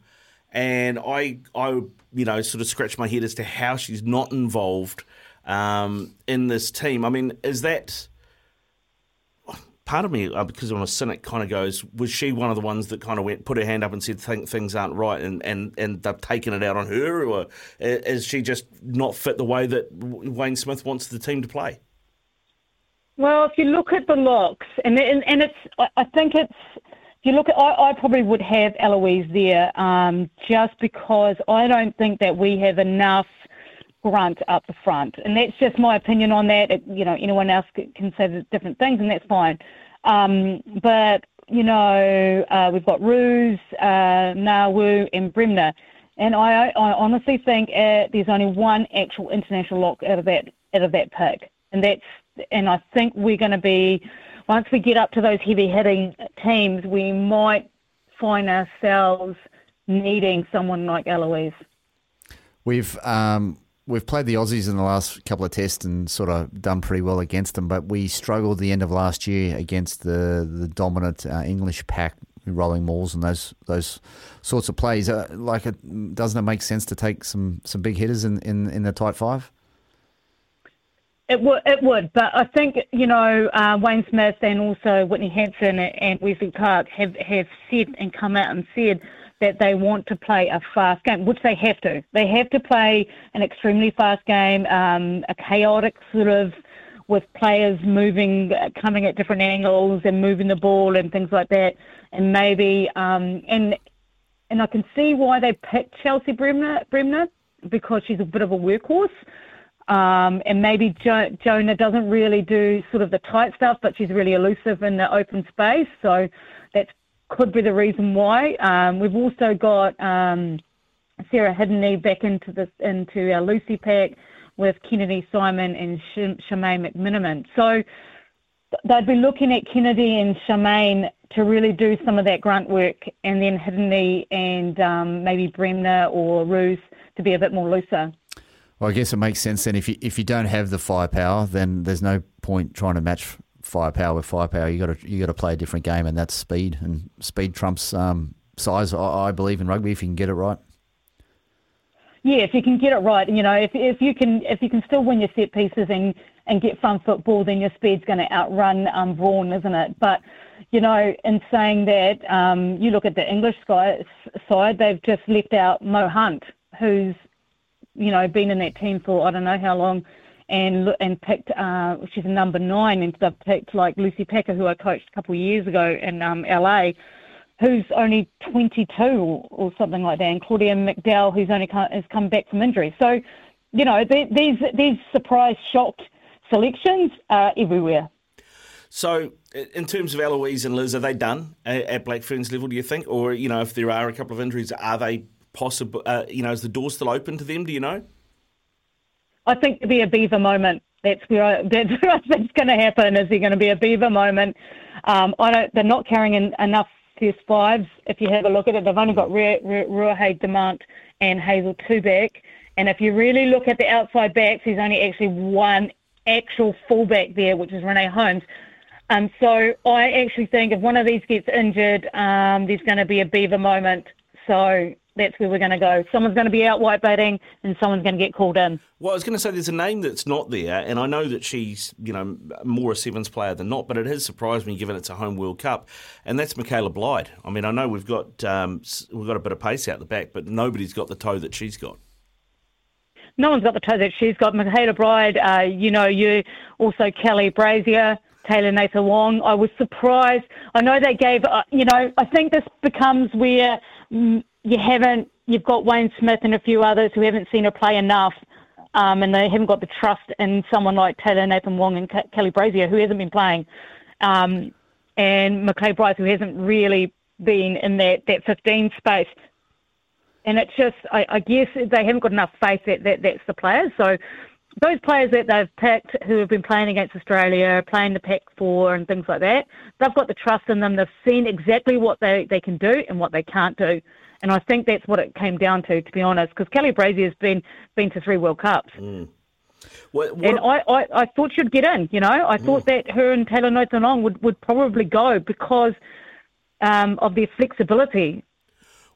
and I I you know sort of scratch my head as to how she's not involved um, in this team. I mean, is that part of me, uh, because I'm a cynic, kind of goes, was she one of the ones that kind of went, put her hand up and said things aren't right, and, and, and they've taken it out on her, or is she just not fit the way that Wayne Smith wants the team to play? Well, if you look at the looks, and and, and it's, I I think it's, if you look at, I, I probably would have Eloise there, um, just because I don't think that we have enough grunt up the front, and that's just my opinion on that. It, you know, anyone else can say different things, and that's fine. Um, but you know, uh, we've got Roos, uh, Ngan-Woo, and Bremner. And I, I honestly think uh, there's only one actual international lock out of that out of that pick, and that's and I think we're going to be once we get up to those heavy hitting teams, we might find ourselves needing someone like Eloise. We've um, we've played the Aussies in the last couple of tests and sort of done pretty well against them, but we struggled the end of last year against the the dominant uh, English pack, rolling mauls and those those sorts of plays. Uh, like, it, doesn't it make sense to take some some big hitters in, in, in the tight five? It would, it would, but I think you know uh, Wayne Smith and also Whitney Hansen and Wesley Clarke have have said and come out and said that they want to play a fast game, which they have to. They have to play an extremely fast game, um, a chaotic sort of with players moving, coming at different angles and moving the ball and things like that. And maybe, um, and and I can see why they picked Chelsea Bremner, Bremner because she's a bit of a workhorse. Um, and maybe jo- Jonah doesn't really do sort of the tight stuff, but she's really elusive in the open space. So that could be the reason why. Um, we've also got um, Sarah Hirini back into this into our Lucy pack with Kennedy Simon and Sh- Charmaine McMenamin. So they'd be looking at Kennedy and Charmaine to really do some of that grunt work, and then Hirini and um, maybe Bremner or Roos to be a bit more looser. Well, I guess it makes sense then. If you if you don't have the firepower, then there's no point trying to match firepower with firepower. You got to you got to play a different game, and that's speed. And speed trumps um, size. I, I, believe in rugby if you can get it right. Yeah, if you can get it right, you know, if if you can if you can still win your set pieces and and get fun football, then your speed's going to outrun um, brawn, isn't it? But you know, in saying that, um, you look at the English side, they've just left out Mo Hunt, who's you know been in that team for I don't know how long and and picked uh, she's number nine, and they've picked like Lucy Packer, who I coached a couple of years ago in um, LA, who's only 22 or, or, something like that, and Claudia McDowell, who's only come, has come back from injury. So, you know, these these surprise shocked selections are everywhere. So, in terms of Eloise and Liz, are they done at Black Ferns level? Do you think, or you know, if there are a couple of injuries, are they possible? Uh, you know, is the door still open to them? Do you know? I think there'll be a beaver moment. That's where I, that's where I think's going to happen. Is there going to be a beaver moment? Um, I don't. They're not carrying in, enough first fives. If you have a look at it, they've only got Ruahei Demant and Hazel Tubic. And if you really look at the outside backs, there's only actually one actual fullback there, which is Renee Holmes. Um, so I actually think if one of these gets injured, um, there's going to be a beaver moment. So that's where we're going to go. Someone's going to be out white baiting and someone's going to get called in. Well, I was going to say there's a name that's not there, and I know that she's you know more a sevens player than not, but it has surprised me given it's a home World Cup, and that's Michaela Blyde. I mean, I know we've got um, we've got a bit of pace out the back, but nobody's got the toe that she's got. No one's got the toe that she's got. Michaela Blyde, uh, you know, you also Kelly Brazier. Tyla Nathan Wong. I was surprised. I know they gave, uh, you know, I think this becomes where mm, you haven't, you've got Wayne Smith and a few others who haven't seen her play enough, um, and they haven't got the trust in someone like Tyla Nathan Wong and Ke- Kelly Brazier, who hasn't been playing, um, and McLeod Bryce, who hasn't really been in that, that 15 space. And it's just, I, I guess they haven't got enough faith that, that that's the players. So those players that they've picked who have been playing against Australia, playing the Pac Four and things like that, they've got the trust in them. They've seen exactly what they, they can do and what they can't do. And I think that's what it came down to, to be honest, because Kelly Brazier's been been to three World Cups. Mm. What, what, and I, I, I thought she'd get in, you know. I mm. thought that her and Tyla Nathan would, would probably go because um, of their flexibility.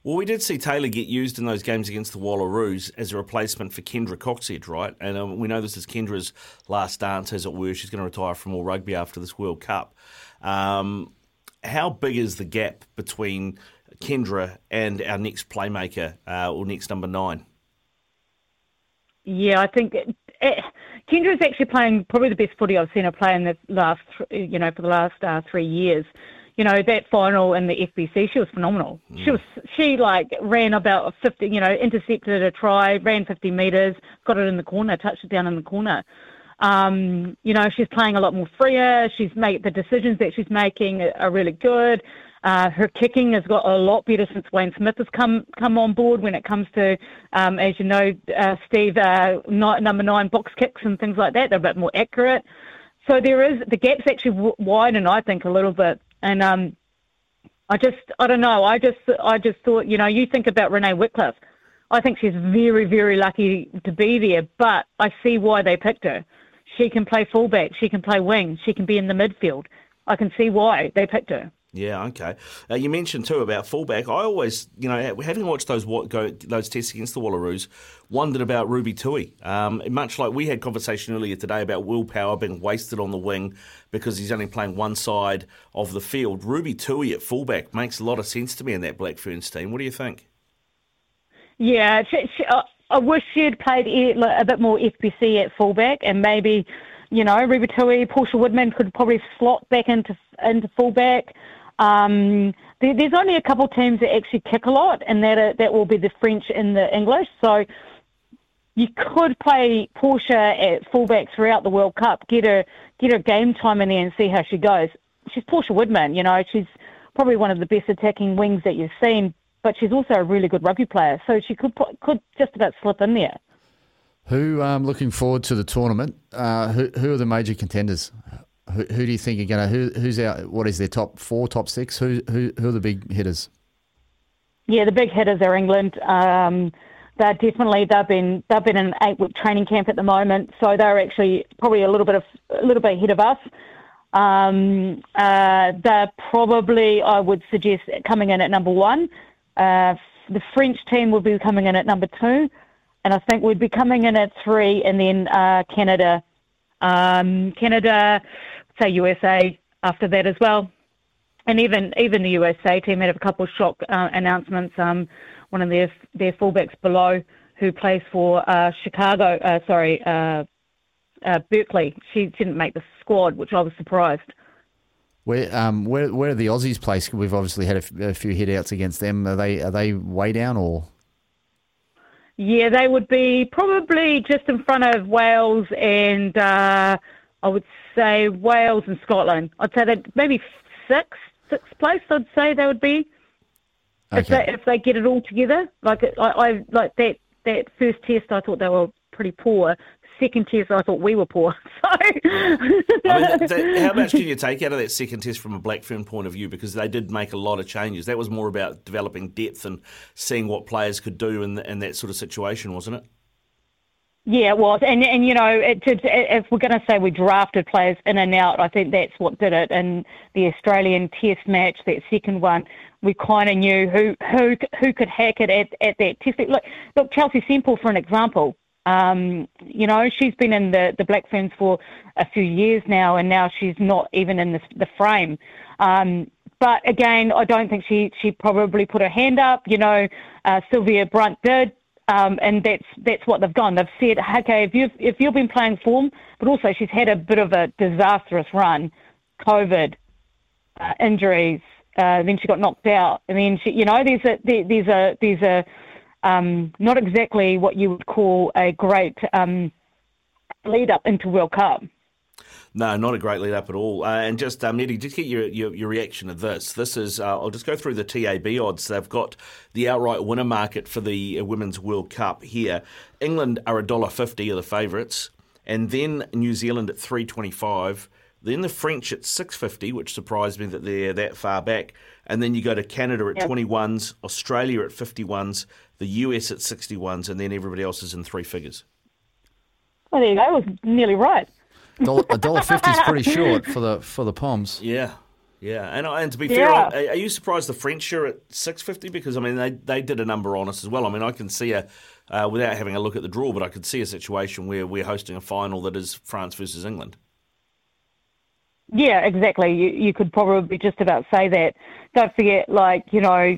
Well, we did see Tyla get used in those games against the Wallaroos as a replacement for Kendra Cocksedge, right? And um, we know this is Kendra's last dance, as it were. She's going to retire from all rugby after this World Cup. Um, how big is the gap between Kendra and our next playmaker uh, or next number nine? Yeah, I think it, it, Kendra's actually playing probably the best footy I've seen her play in the last, you know, for the last uh, three years. You know, that final in the FPC, she was phenomenal. Mm. She was, she like ran about 50, you know, intercepted a try, ran 50 metres, got it in the corner, touched it down in the corner. Um, you know, she's playing a lot more freer. She's made the decisions that she's making are really good. Uh, her kicking has got a lot better since Wayne Smith has come come on board when it comes to, um, as you know, uh, Steve, uh, number nine box kicks and things like that. They're a bit more accurate. So there is the gap's actually w- widen, I think, a little bit. And um, I just, I don't know. I just, I just thought, you know, you think about Renee Wickliffe. I think she's very, very lucky to be there. But I see why they picked her. She can play fullback. She can play wing. She can be in the midfield. I can see why they picked her. Yeah, okay. Uh, you mentioned too about fullback. I always, you know, having watched those go those tests against the Wallaroos, wondered about Ruby Tui. Um, much like we had conversation earlier today about willpower being wasted on the wing because he's only playing one side of the field. Ruby Tui at fullback makes a lot of sense to me in that Black Ferns team. What do you think? Yeah, she, she, I, I wish she had played a bit more FPC at fullback and maybe, you know, Ruby Tui, Portia Woodman could probably slot back into into fullback. Um, there, there's only a couple teams that actually kick a lot, and that are, that will be the French and the English. So you could play Portia at fullback throughout the World Cup, get her get her game time in there, and see how she goes. She's Portia Woodman, you know, she's probably one of the best attacking wings that you've seen, but she's also a really good rugby player, so she could could just about slip in there. Who um, looking forward to the tournament? Uh, who who are the major contenders? Who, who do you think are going to? Who, who's out? What is their top four, top six? Who who who are the big hitters? Yeah, the big hitters are England. Um, they're definitely they've been they've been in an eight week training camp at the moment, so they're actually probably a little bit of a little bit ahead of us. Um, uh, they're probably I would suggest coming in at number one. Uh, the French team will be coming in at number two, and I think we'd be coming in at three, and then uh, Canada. Um, Canada say USA after that as well. And even even the USA team had a couple of shock uh, announcements. Um, one of their their fullbacks below, who plays for uh, Chicago, uh, sorry, uh, uh, Berkeley, she didn't make the squad, which I was surprised. Where um where where are the Aussies placed? We've obviously had a, few hit outs against them. Are they are they way down or? Yeah, they would be probably just in front of Wales and uh, I would say Wales and Scotland. I'd say that maybe sixth, sixth place. I'd say they would be okay. if they if they get it all together. Like I, I like that that first test, I thought they were pretty poor. Second test, I thought we were poor. So, I mean, that, how much can you take out of that second test from a Black Fern point of view? Because they did make a lot of changes. That was more about developing depth and seeing what players could do in, in that sort of situation, wasn't it? Yeah, it was, and and you know, it, if we're going to say we drafted players in and out, I think that's what did it. And the Australian Test match, that second one, we kind of knew who who who could hack it at, at that test. Look, look, Chelsea Semple for an example. Um, you know, she's been in the the Black Ferns for a few years now, and now she's not even in the the frame. Um, but again, I don't think she she probably put her hand up. You know, uh, Sylvia Brunt did. Um, and that's that's what they've gone. They've said, okay, if you've if you've been playing form, but also she's had a bit of a disastrous run, COVID, uh, injuries, uh, then she got knocked out, and then she, you know, there's a there, there's a there's a um, not exactly what you would call a great um, lead up into World Cup. No, not a great lead up at all. Uh, and just, um, Eddie, just get your, your, your, reaction to this. This is, uh, I'll just go through the TAB odds. They've got the outright winner market for the uh, Women's World Cup here. England are $1.50 are the favourites, and then New Zealand at 325 then the French at 650, which surprised me that they're that far back. And then you go to Canada at yep. 21s, Australia at 51s, the US at 61s, and then everybody else is in three figures. Well, there you go. I was nearly right a dollar fifty is pretty short for the for the Poms. Yeah, yeah, and and to be yeah. fair, are, you surprised the French are at six fifty? Because I mean, they they did a number on us as well. I mean, I can see a uh, without having a look at the draw, but I could see a situation where we're hosting a final that is France versus England. Yeah, exactly. You you could probably just about say that. Don't forget, like you know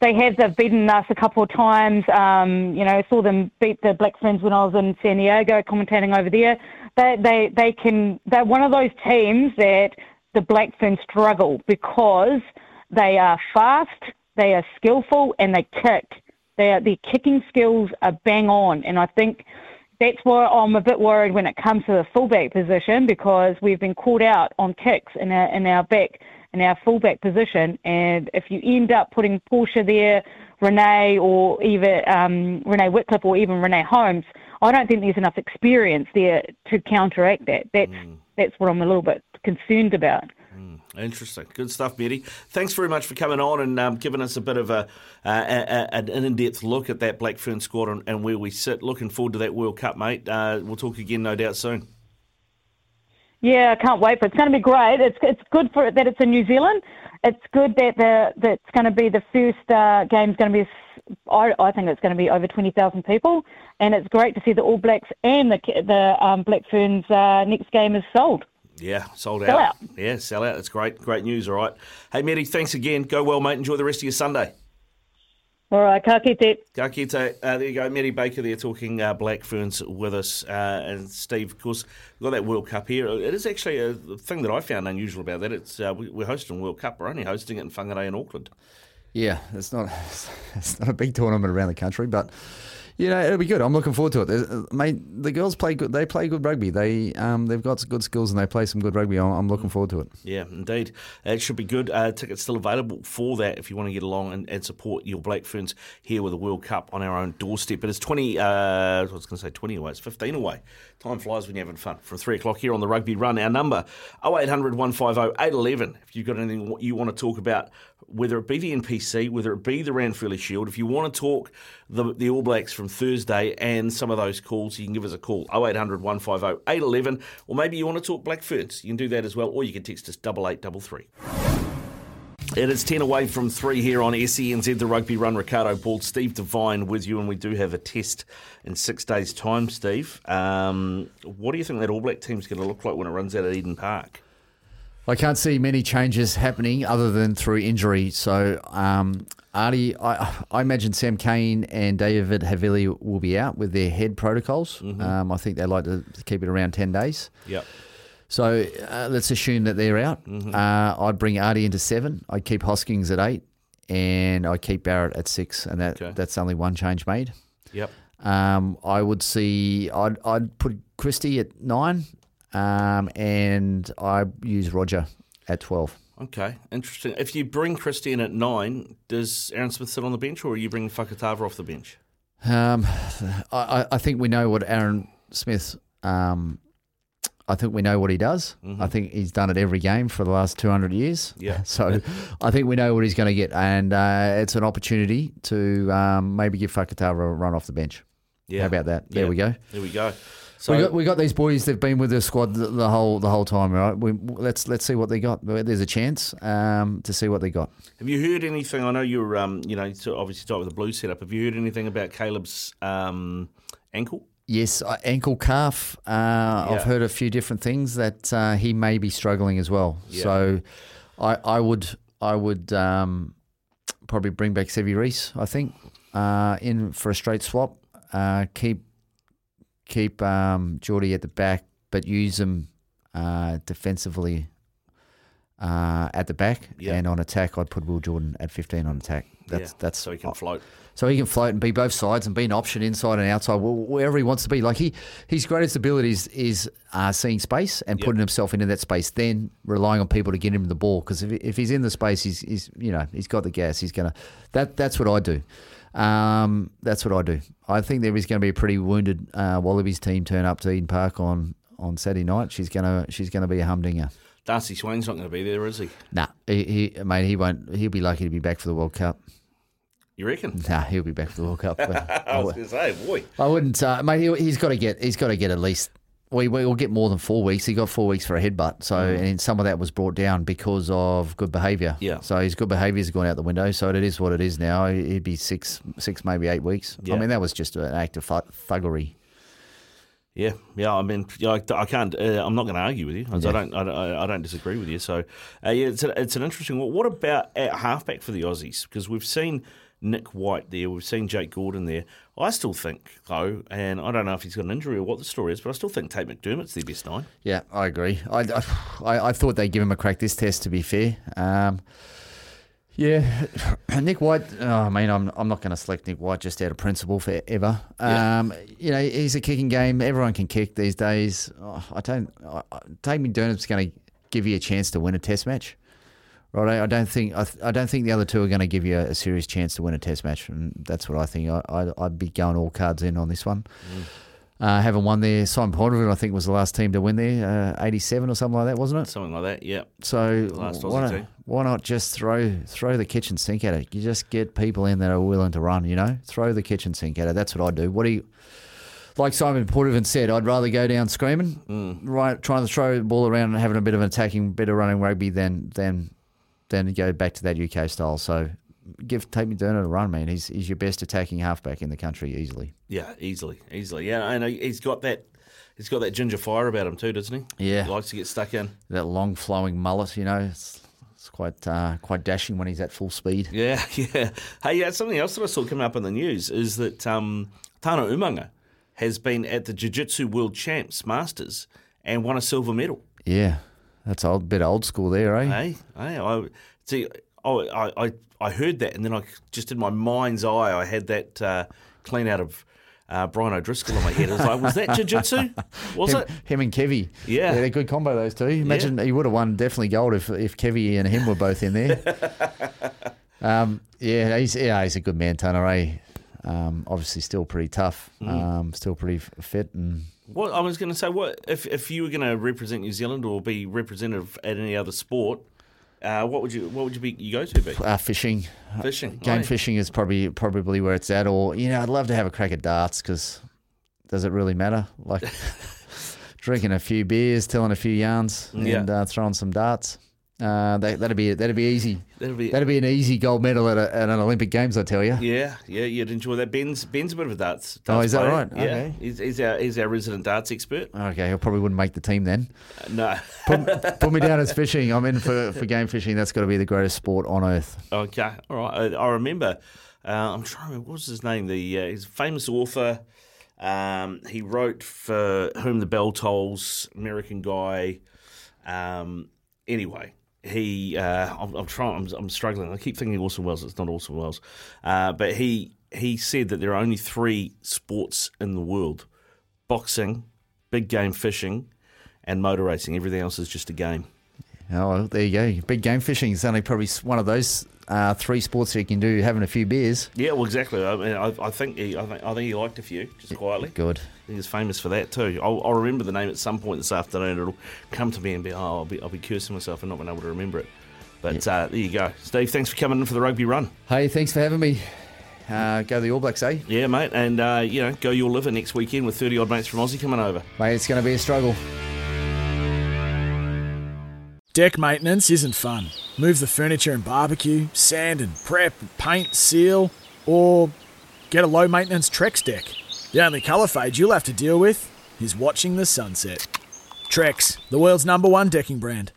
they have they've beaten us a couple of times. Um, you know, I saw them beat the Black Ferns when I was in San Diego commentating over there. They they they can they're one of those teams that the Black Ferns struggle because they are fast, they are skillful, and they kick. Their their kicking skills are bang on, and I think that's why I'm a bit worried when it comes to the fullback position because we've been caught out on kicks in our in our back in our fullback position. And if you end up putting Portia there, Renee, or even um, Renee Wickliffe, or even Renee Holmes, I don't think there's enough experience there to counteract that. That's mm. that's what I'm a little bit concerned about. Mm. Interesting, good stuff, Betty. Thanks very much for coming on and um, giving us a bit of a, uh, a, an in-depth look at that Black Fern squad and, and, where we sit. Looking forward to that World Cup, mate. Uh, we'll talk again, no doubt, soon. Yeah, I can't wait for it. It's going to be great. It's it's good for it that it's in New Zealand. It's good that the that it's going to be the first uh, game's going to be. I, I think it's going to be over twenty thousand people, and it's great to see the All Blacks and the the um, Black Ferns uh, next game is sold. Yeah, sold Sell out. out. Yeah, sell out. That's great. Great news. All right. Hey, Matty, thanks again. Go well, mate. Enjoy the rest of your Sunday. All right, ka kite. Ka kite. Uh, there you go. Matty Baker there talking uh, Black Ferns with us. Uh, and Steve, of course, we've got that World Cup here. It is actually a thing that I found unusual about that. It's uh, we, We're hosting World Cup. We're only hosting it in Whangarei in Auckland. Yeah, it's not it's not a big tournament around the country, but you know it'll be good. I'm looking forward to it. Uh, Mate, the girls play good. They play good rugby. They um they've got good skills and they play some good rugby. I'm, looking forward to it. Yeah, indeed. Uh, It should be good. Uh, tickets still available for that if you want to get along and, and support your Black Ferns here with the World Cup on our own doorstep. But it's 20, uh, I was going to say 20 away, it's 15 away. Time flies when you're having fun. From 3 o'clock here on the Rugby Run, our number 0800 150 811. If you've got anything you want to talk about, whether it be the NPC, whether it be the Ranfurly Shield, if you want to talk the, the All Blacks from Thursday and some of those calls, you can give us a call 0800 150 811. Or maybe you want to talk Black Ferns, you can do that as well. Or you can text us 8833. It is 10 away from 3 here on SENZ, the Rugby Run. Riccardo Ball, Steve Devine with you, and we do have a test in six days' time, Steve. Um, what do you think that All Black team's going to look like when it runs out at Eden Park? I can't see many changes happening other than through injury. So, um, Ardie, I, I imagine Sam Cane and David Havili will be out with their head protocols. Um, I think they like to keep it around 10 days. Yep. So uh, let's assume that they're out. Uh, I'd bring Ardie into seven. I'd keep Hoskins at eight, and I'd keep Barrett at six, and that Okay. that's only one change made. Yep. Um, I would see. I'd I'd put Christie at nine, um, and I use Roger at twelve. Okay, interesting. If you bring Christie in at nine, does Aaron Smith sit on the bench, or are you bringing Fakatava off the bench? Um, I, I- I think we know what Aaron Smith. Um, I think we know what he does. I think he's done it every game for the last 200 years. Yeah. So I think we know what he's going to get. And uh, it's an opportunity to um, maybe give Fakatava a run off the bench. Yeah. How about that? There Yeah. we go. There we go. So we got we got these boys. They've been with the squad the, the whole the whole time, right? We, let's let's see what they got. There's a chance um, to see what they got. Have you heard anything? I know you're, um, you know, obviously start with the blue setup. Have you heard anything about Caleb's um, ankle? Yes, uh, ankle calf. Uh, I've heard a few different things that uh, he may be struggling as well. Yeah. So, I, I would I would um, probably bring back Sevu Reece. I think uh, in for a straight swap. Uh, keep keep um, Jordie at the back, but use him uh, defensively uh, at the back, Yeah. and on attack, I'd put Will Jordan at fifteen on attack. That's Yeah, that's so he can float. so he can float and be both sides and be an option inside and outside, wherever he wants to be. Like he, his greatest ability is, is uh, seeing space and Yep. putting himself into that space, then relying on people to get him the ball. Because if, if he's in the space, he's, he's you know he's got the gas. He's gonna that that's what I do. Um, that's what I do. I think there is going to be a pretty wounded uh, Wallabies team turn up to Eden Park on on Saturday night. She's gonna she's gonna be a humdinger. Darcy Swain's not going to be there, is he? Nah, he, he mate, he won't. He'll be lucky to be back for the World Cup. You reckon? Nah, he'll be back for the World Cup. I was going to say, boy. I wouldn't, uh, mate. He, he's got to get. He's got to get at least. We will get more than four weeks. He got four weeks for a headbutt. So and some of that was brought down because of good behaviour. Yeah. So his good behaviour's gone out the window. So it is what it is now. He'd be six, six maybe eight weeks. Yeah. I mean that was just an act of thuggery. Yeah, yeah. I mean, I, I can't. Uh, I'm not going to argue with you. I Yeah. don't. I, don't- I don't disagree with you. So, uh, yeah, it's, a, it's an interesting one. What about at halfback for the Aussies? Because we've seen Nick White there, we've seen Jake Gordon there. I still think though, and I don't know if he's got an injury or what the story is, but I still think Tate McDermott's their best nine. Yeah, I agree. I, I, I thought they'd give him a crack this test. To be fair, um, yeah, Nick White. Oh, I mean, I'm I'm not going to select Nick White just out of principle forever. Yeah. Um, you know, he's a kicking game. Everyone can kick these days. Oh, I don't. I, I- Tate McDermott's going to give you a chance to win a test match. Right, I don't think I, I don't think the other two are going to give you a, a serious chance to win a test match, and that's what I think. I, I, I'd be going all cards in on this one. Uh, haven't won there. Simon Ponderwood, I think, was the last team to win there, uh, 87 or something like that, wasn't it? Something like that. Yeah. So why, not, why not just throw throw the kitchen sink at it? You just get people in that are willing to run. You know, throw the kitchen sink at it. That's what I do. What do you like Simon Poidevin said, I'd rather go down screaming, right, trying to throw the ball around and having a bit of an attacking, bit of running rugby than than than go back to that UK style. So give Tate McDermott a run, man. He's he's your best attacking halfback in the country easily. Yeah, easily, easily. Yeah, and he's got that. He's got that ginger fire about him too, doesn't he? Yeah. he likes to get stuck in. That long flowing mullet, you know, it's, it's quite uh, quite dashing when he's at full speed. Yeah, yeah. Hey, yeah. Something else that I saw coming up in the news is that um, Tana Umaga has been at the Jiu Jitsu World Champs Masters and won a silver medal. Yeah, that's a bit old school there, eh? Hey, hey. I see. Oh, I, I, I heard that, and then I just in my mind's eye, I had that uh, clean out of uh, Brian O'Driscoll in my head. I was like, was that jiu-jitsu? Was him, it? Him and Kevy. Yeah. They're a good combo, those two. Imagine he would have won definitely gold if, if Kevy and him were both in there. um, yeah, he's yeah, he's a good man, Tana. Eh? Um, obviously, still pretty tough. Mm. Um, still pretty fit and What I was going to say, what if if you were going to represent New Zealand or be representative at any other sport? Uh, what would you what would you be you go to be? uh, fishing. Fishing, Game aye. fishing is probably probably where it's at. Or you know, I'd love to have a crack at darts because does it really matter? Like drinking a few beers, telling a few yarns, Yeah. and uh, throwing some darts. Uh, that, that'd be that'd be easy. That'd be- that'd be an easy gold medal at, a, at an Olympic Games, I tell you. Yeah, yeah, you'd enjoy that. Ben's Ben's a bit of a darts. Oh, is that player. right? Yeah, Okay. he's, he's our he's our resident darts expert. Okay, he probably wouldn't make the team then. Uh, no, Put, put me down as fishing. I'm in for, for game fishing. That's got to be the greatest sport on earth. Okay, all right. I, I remember. Uh, I'm trying to remember what was his name. The uh, he's a famous author. Um, he wrote for Whom the Bell Tolls, American guy. Um, anyway, he. Uh, I'm, I'm trying. I'm, I'm struggling. I keep thinking Orson Welles. It's not Orson Welles, uh, but he he said that there are only three sports in the world: boxing, big game fishing, and motor racing. Everything else is just a game. Oh, well, there you go. Big game fishing is only probably one of those uh, three sports that you can do having a few beers. Yeah, well, exactly. I mean, I, I think he, I think, I think he liked a few, just quietly. Good. He was famous for that too. I'll, I'll remember the name at some point this afternoon. It'll come to me and be, oh, I'll be, I'll be cursing myself and not being able to remember it. But uh, there you go, Steve. Thanks for coming in for the rugby run. Hey, thanks for having me. Uh, go the All Blacks, eh? Yeah, mate, and uh, you know, go your liver next weekend with thirty odd mates from Aussie coming over. Mate, it's going to be a struggle. Deck maintenance isn't fun. Move the furniture and barbecue, sand and prep, paint, seal, or get a low maintenance Trex deck. The only colour fade you'll have to deal with is watching the sunset. Trex, the world's number one decking brand.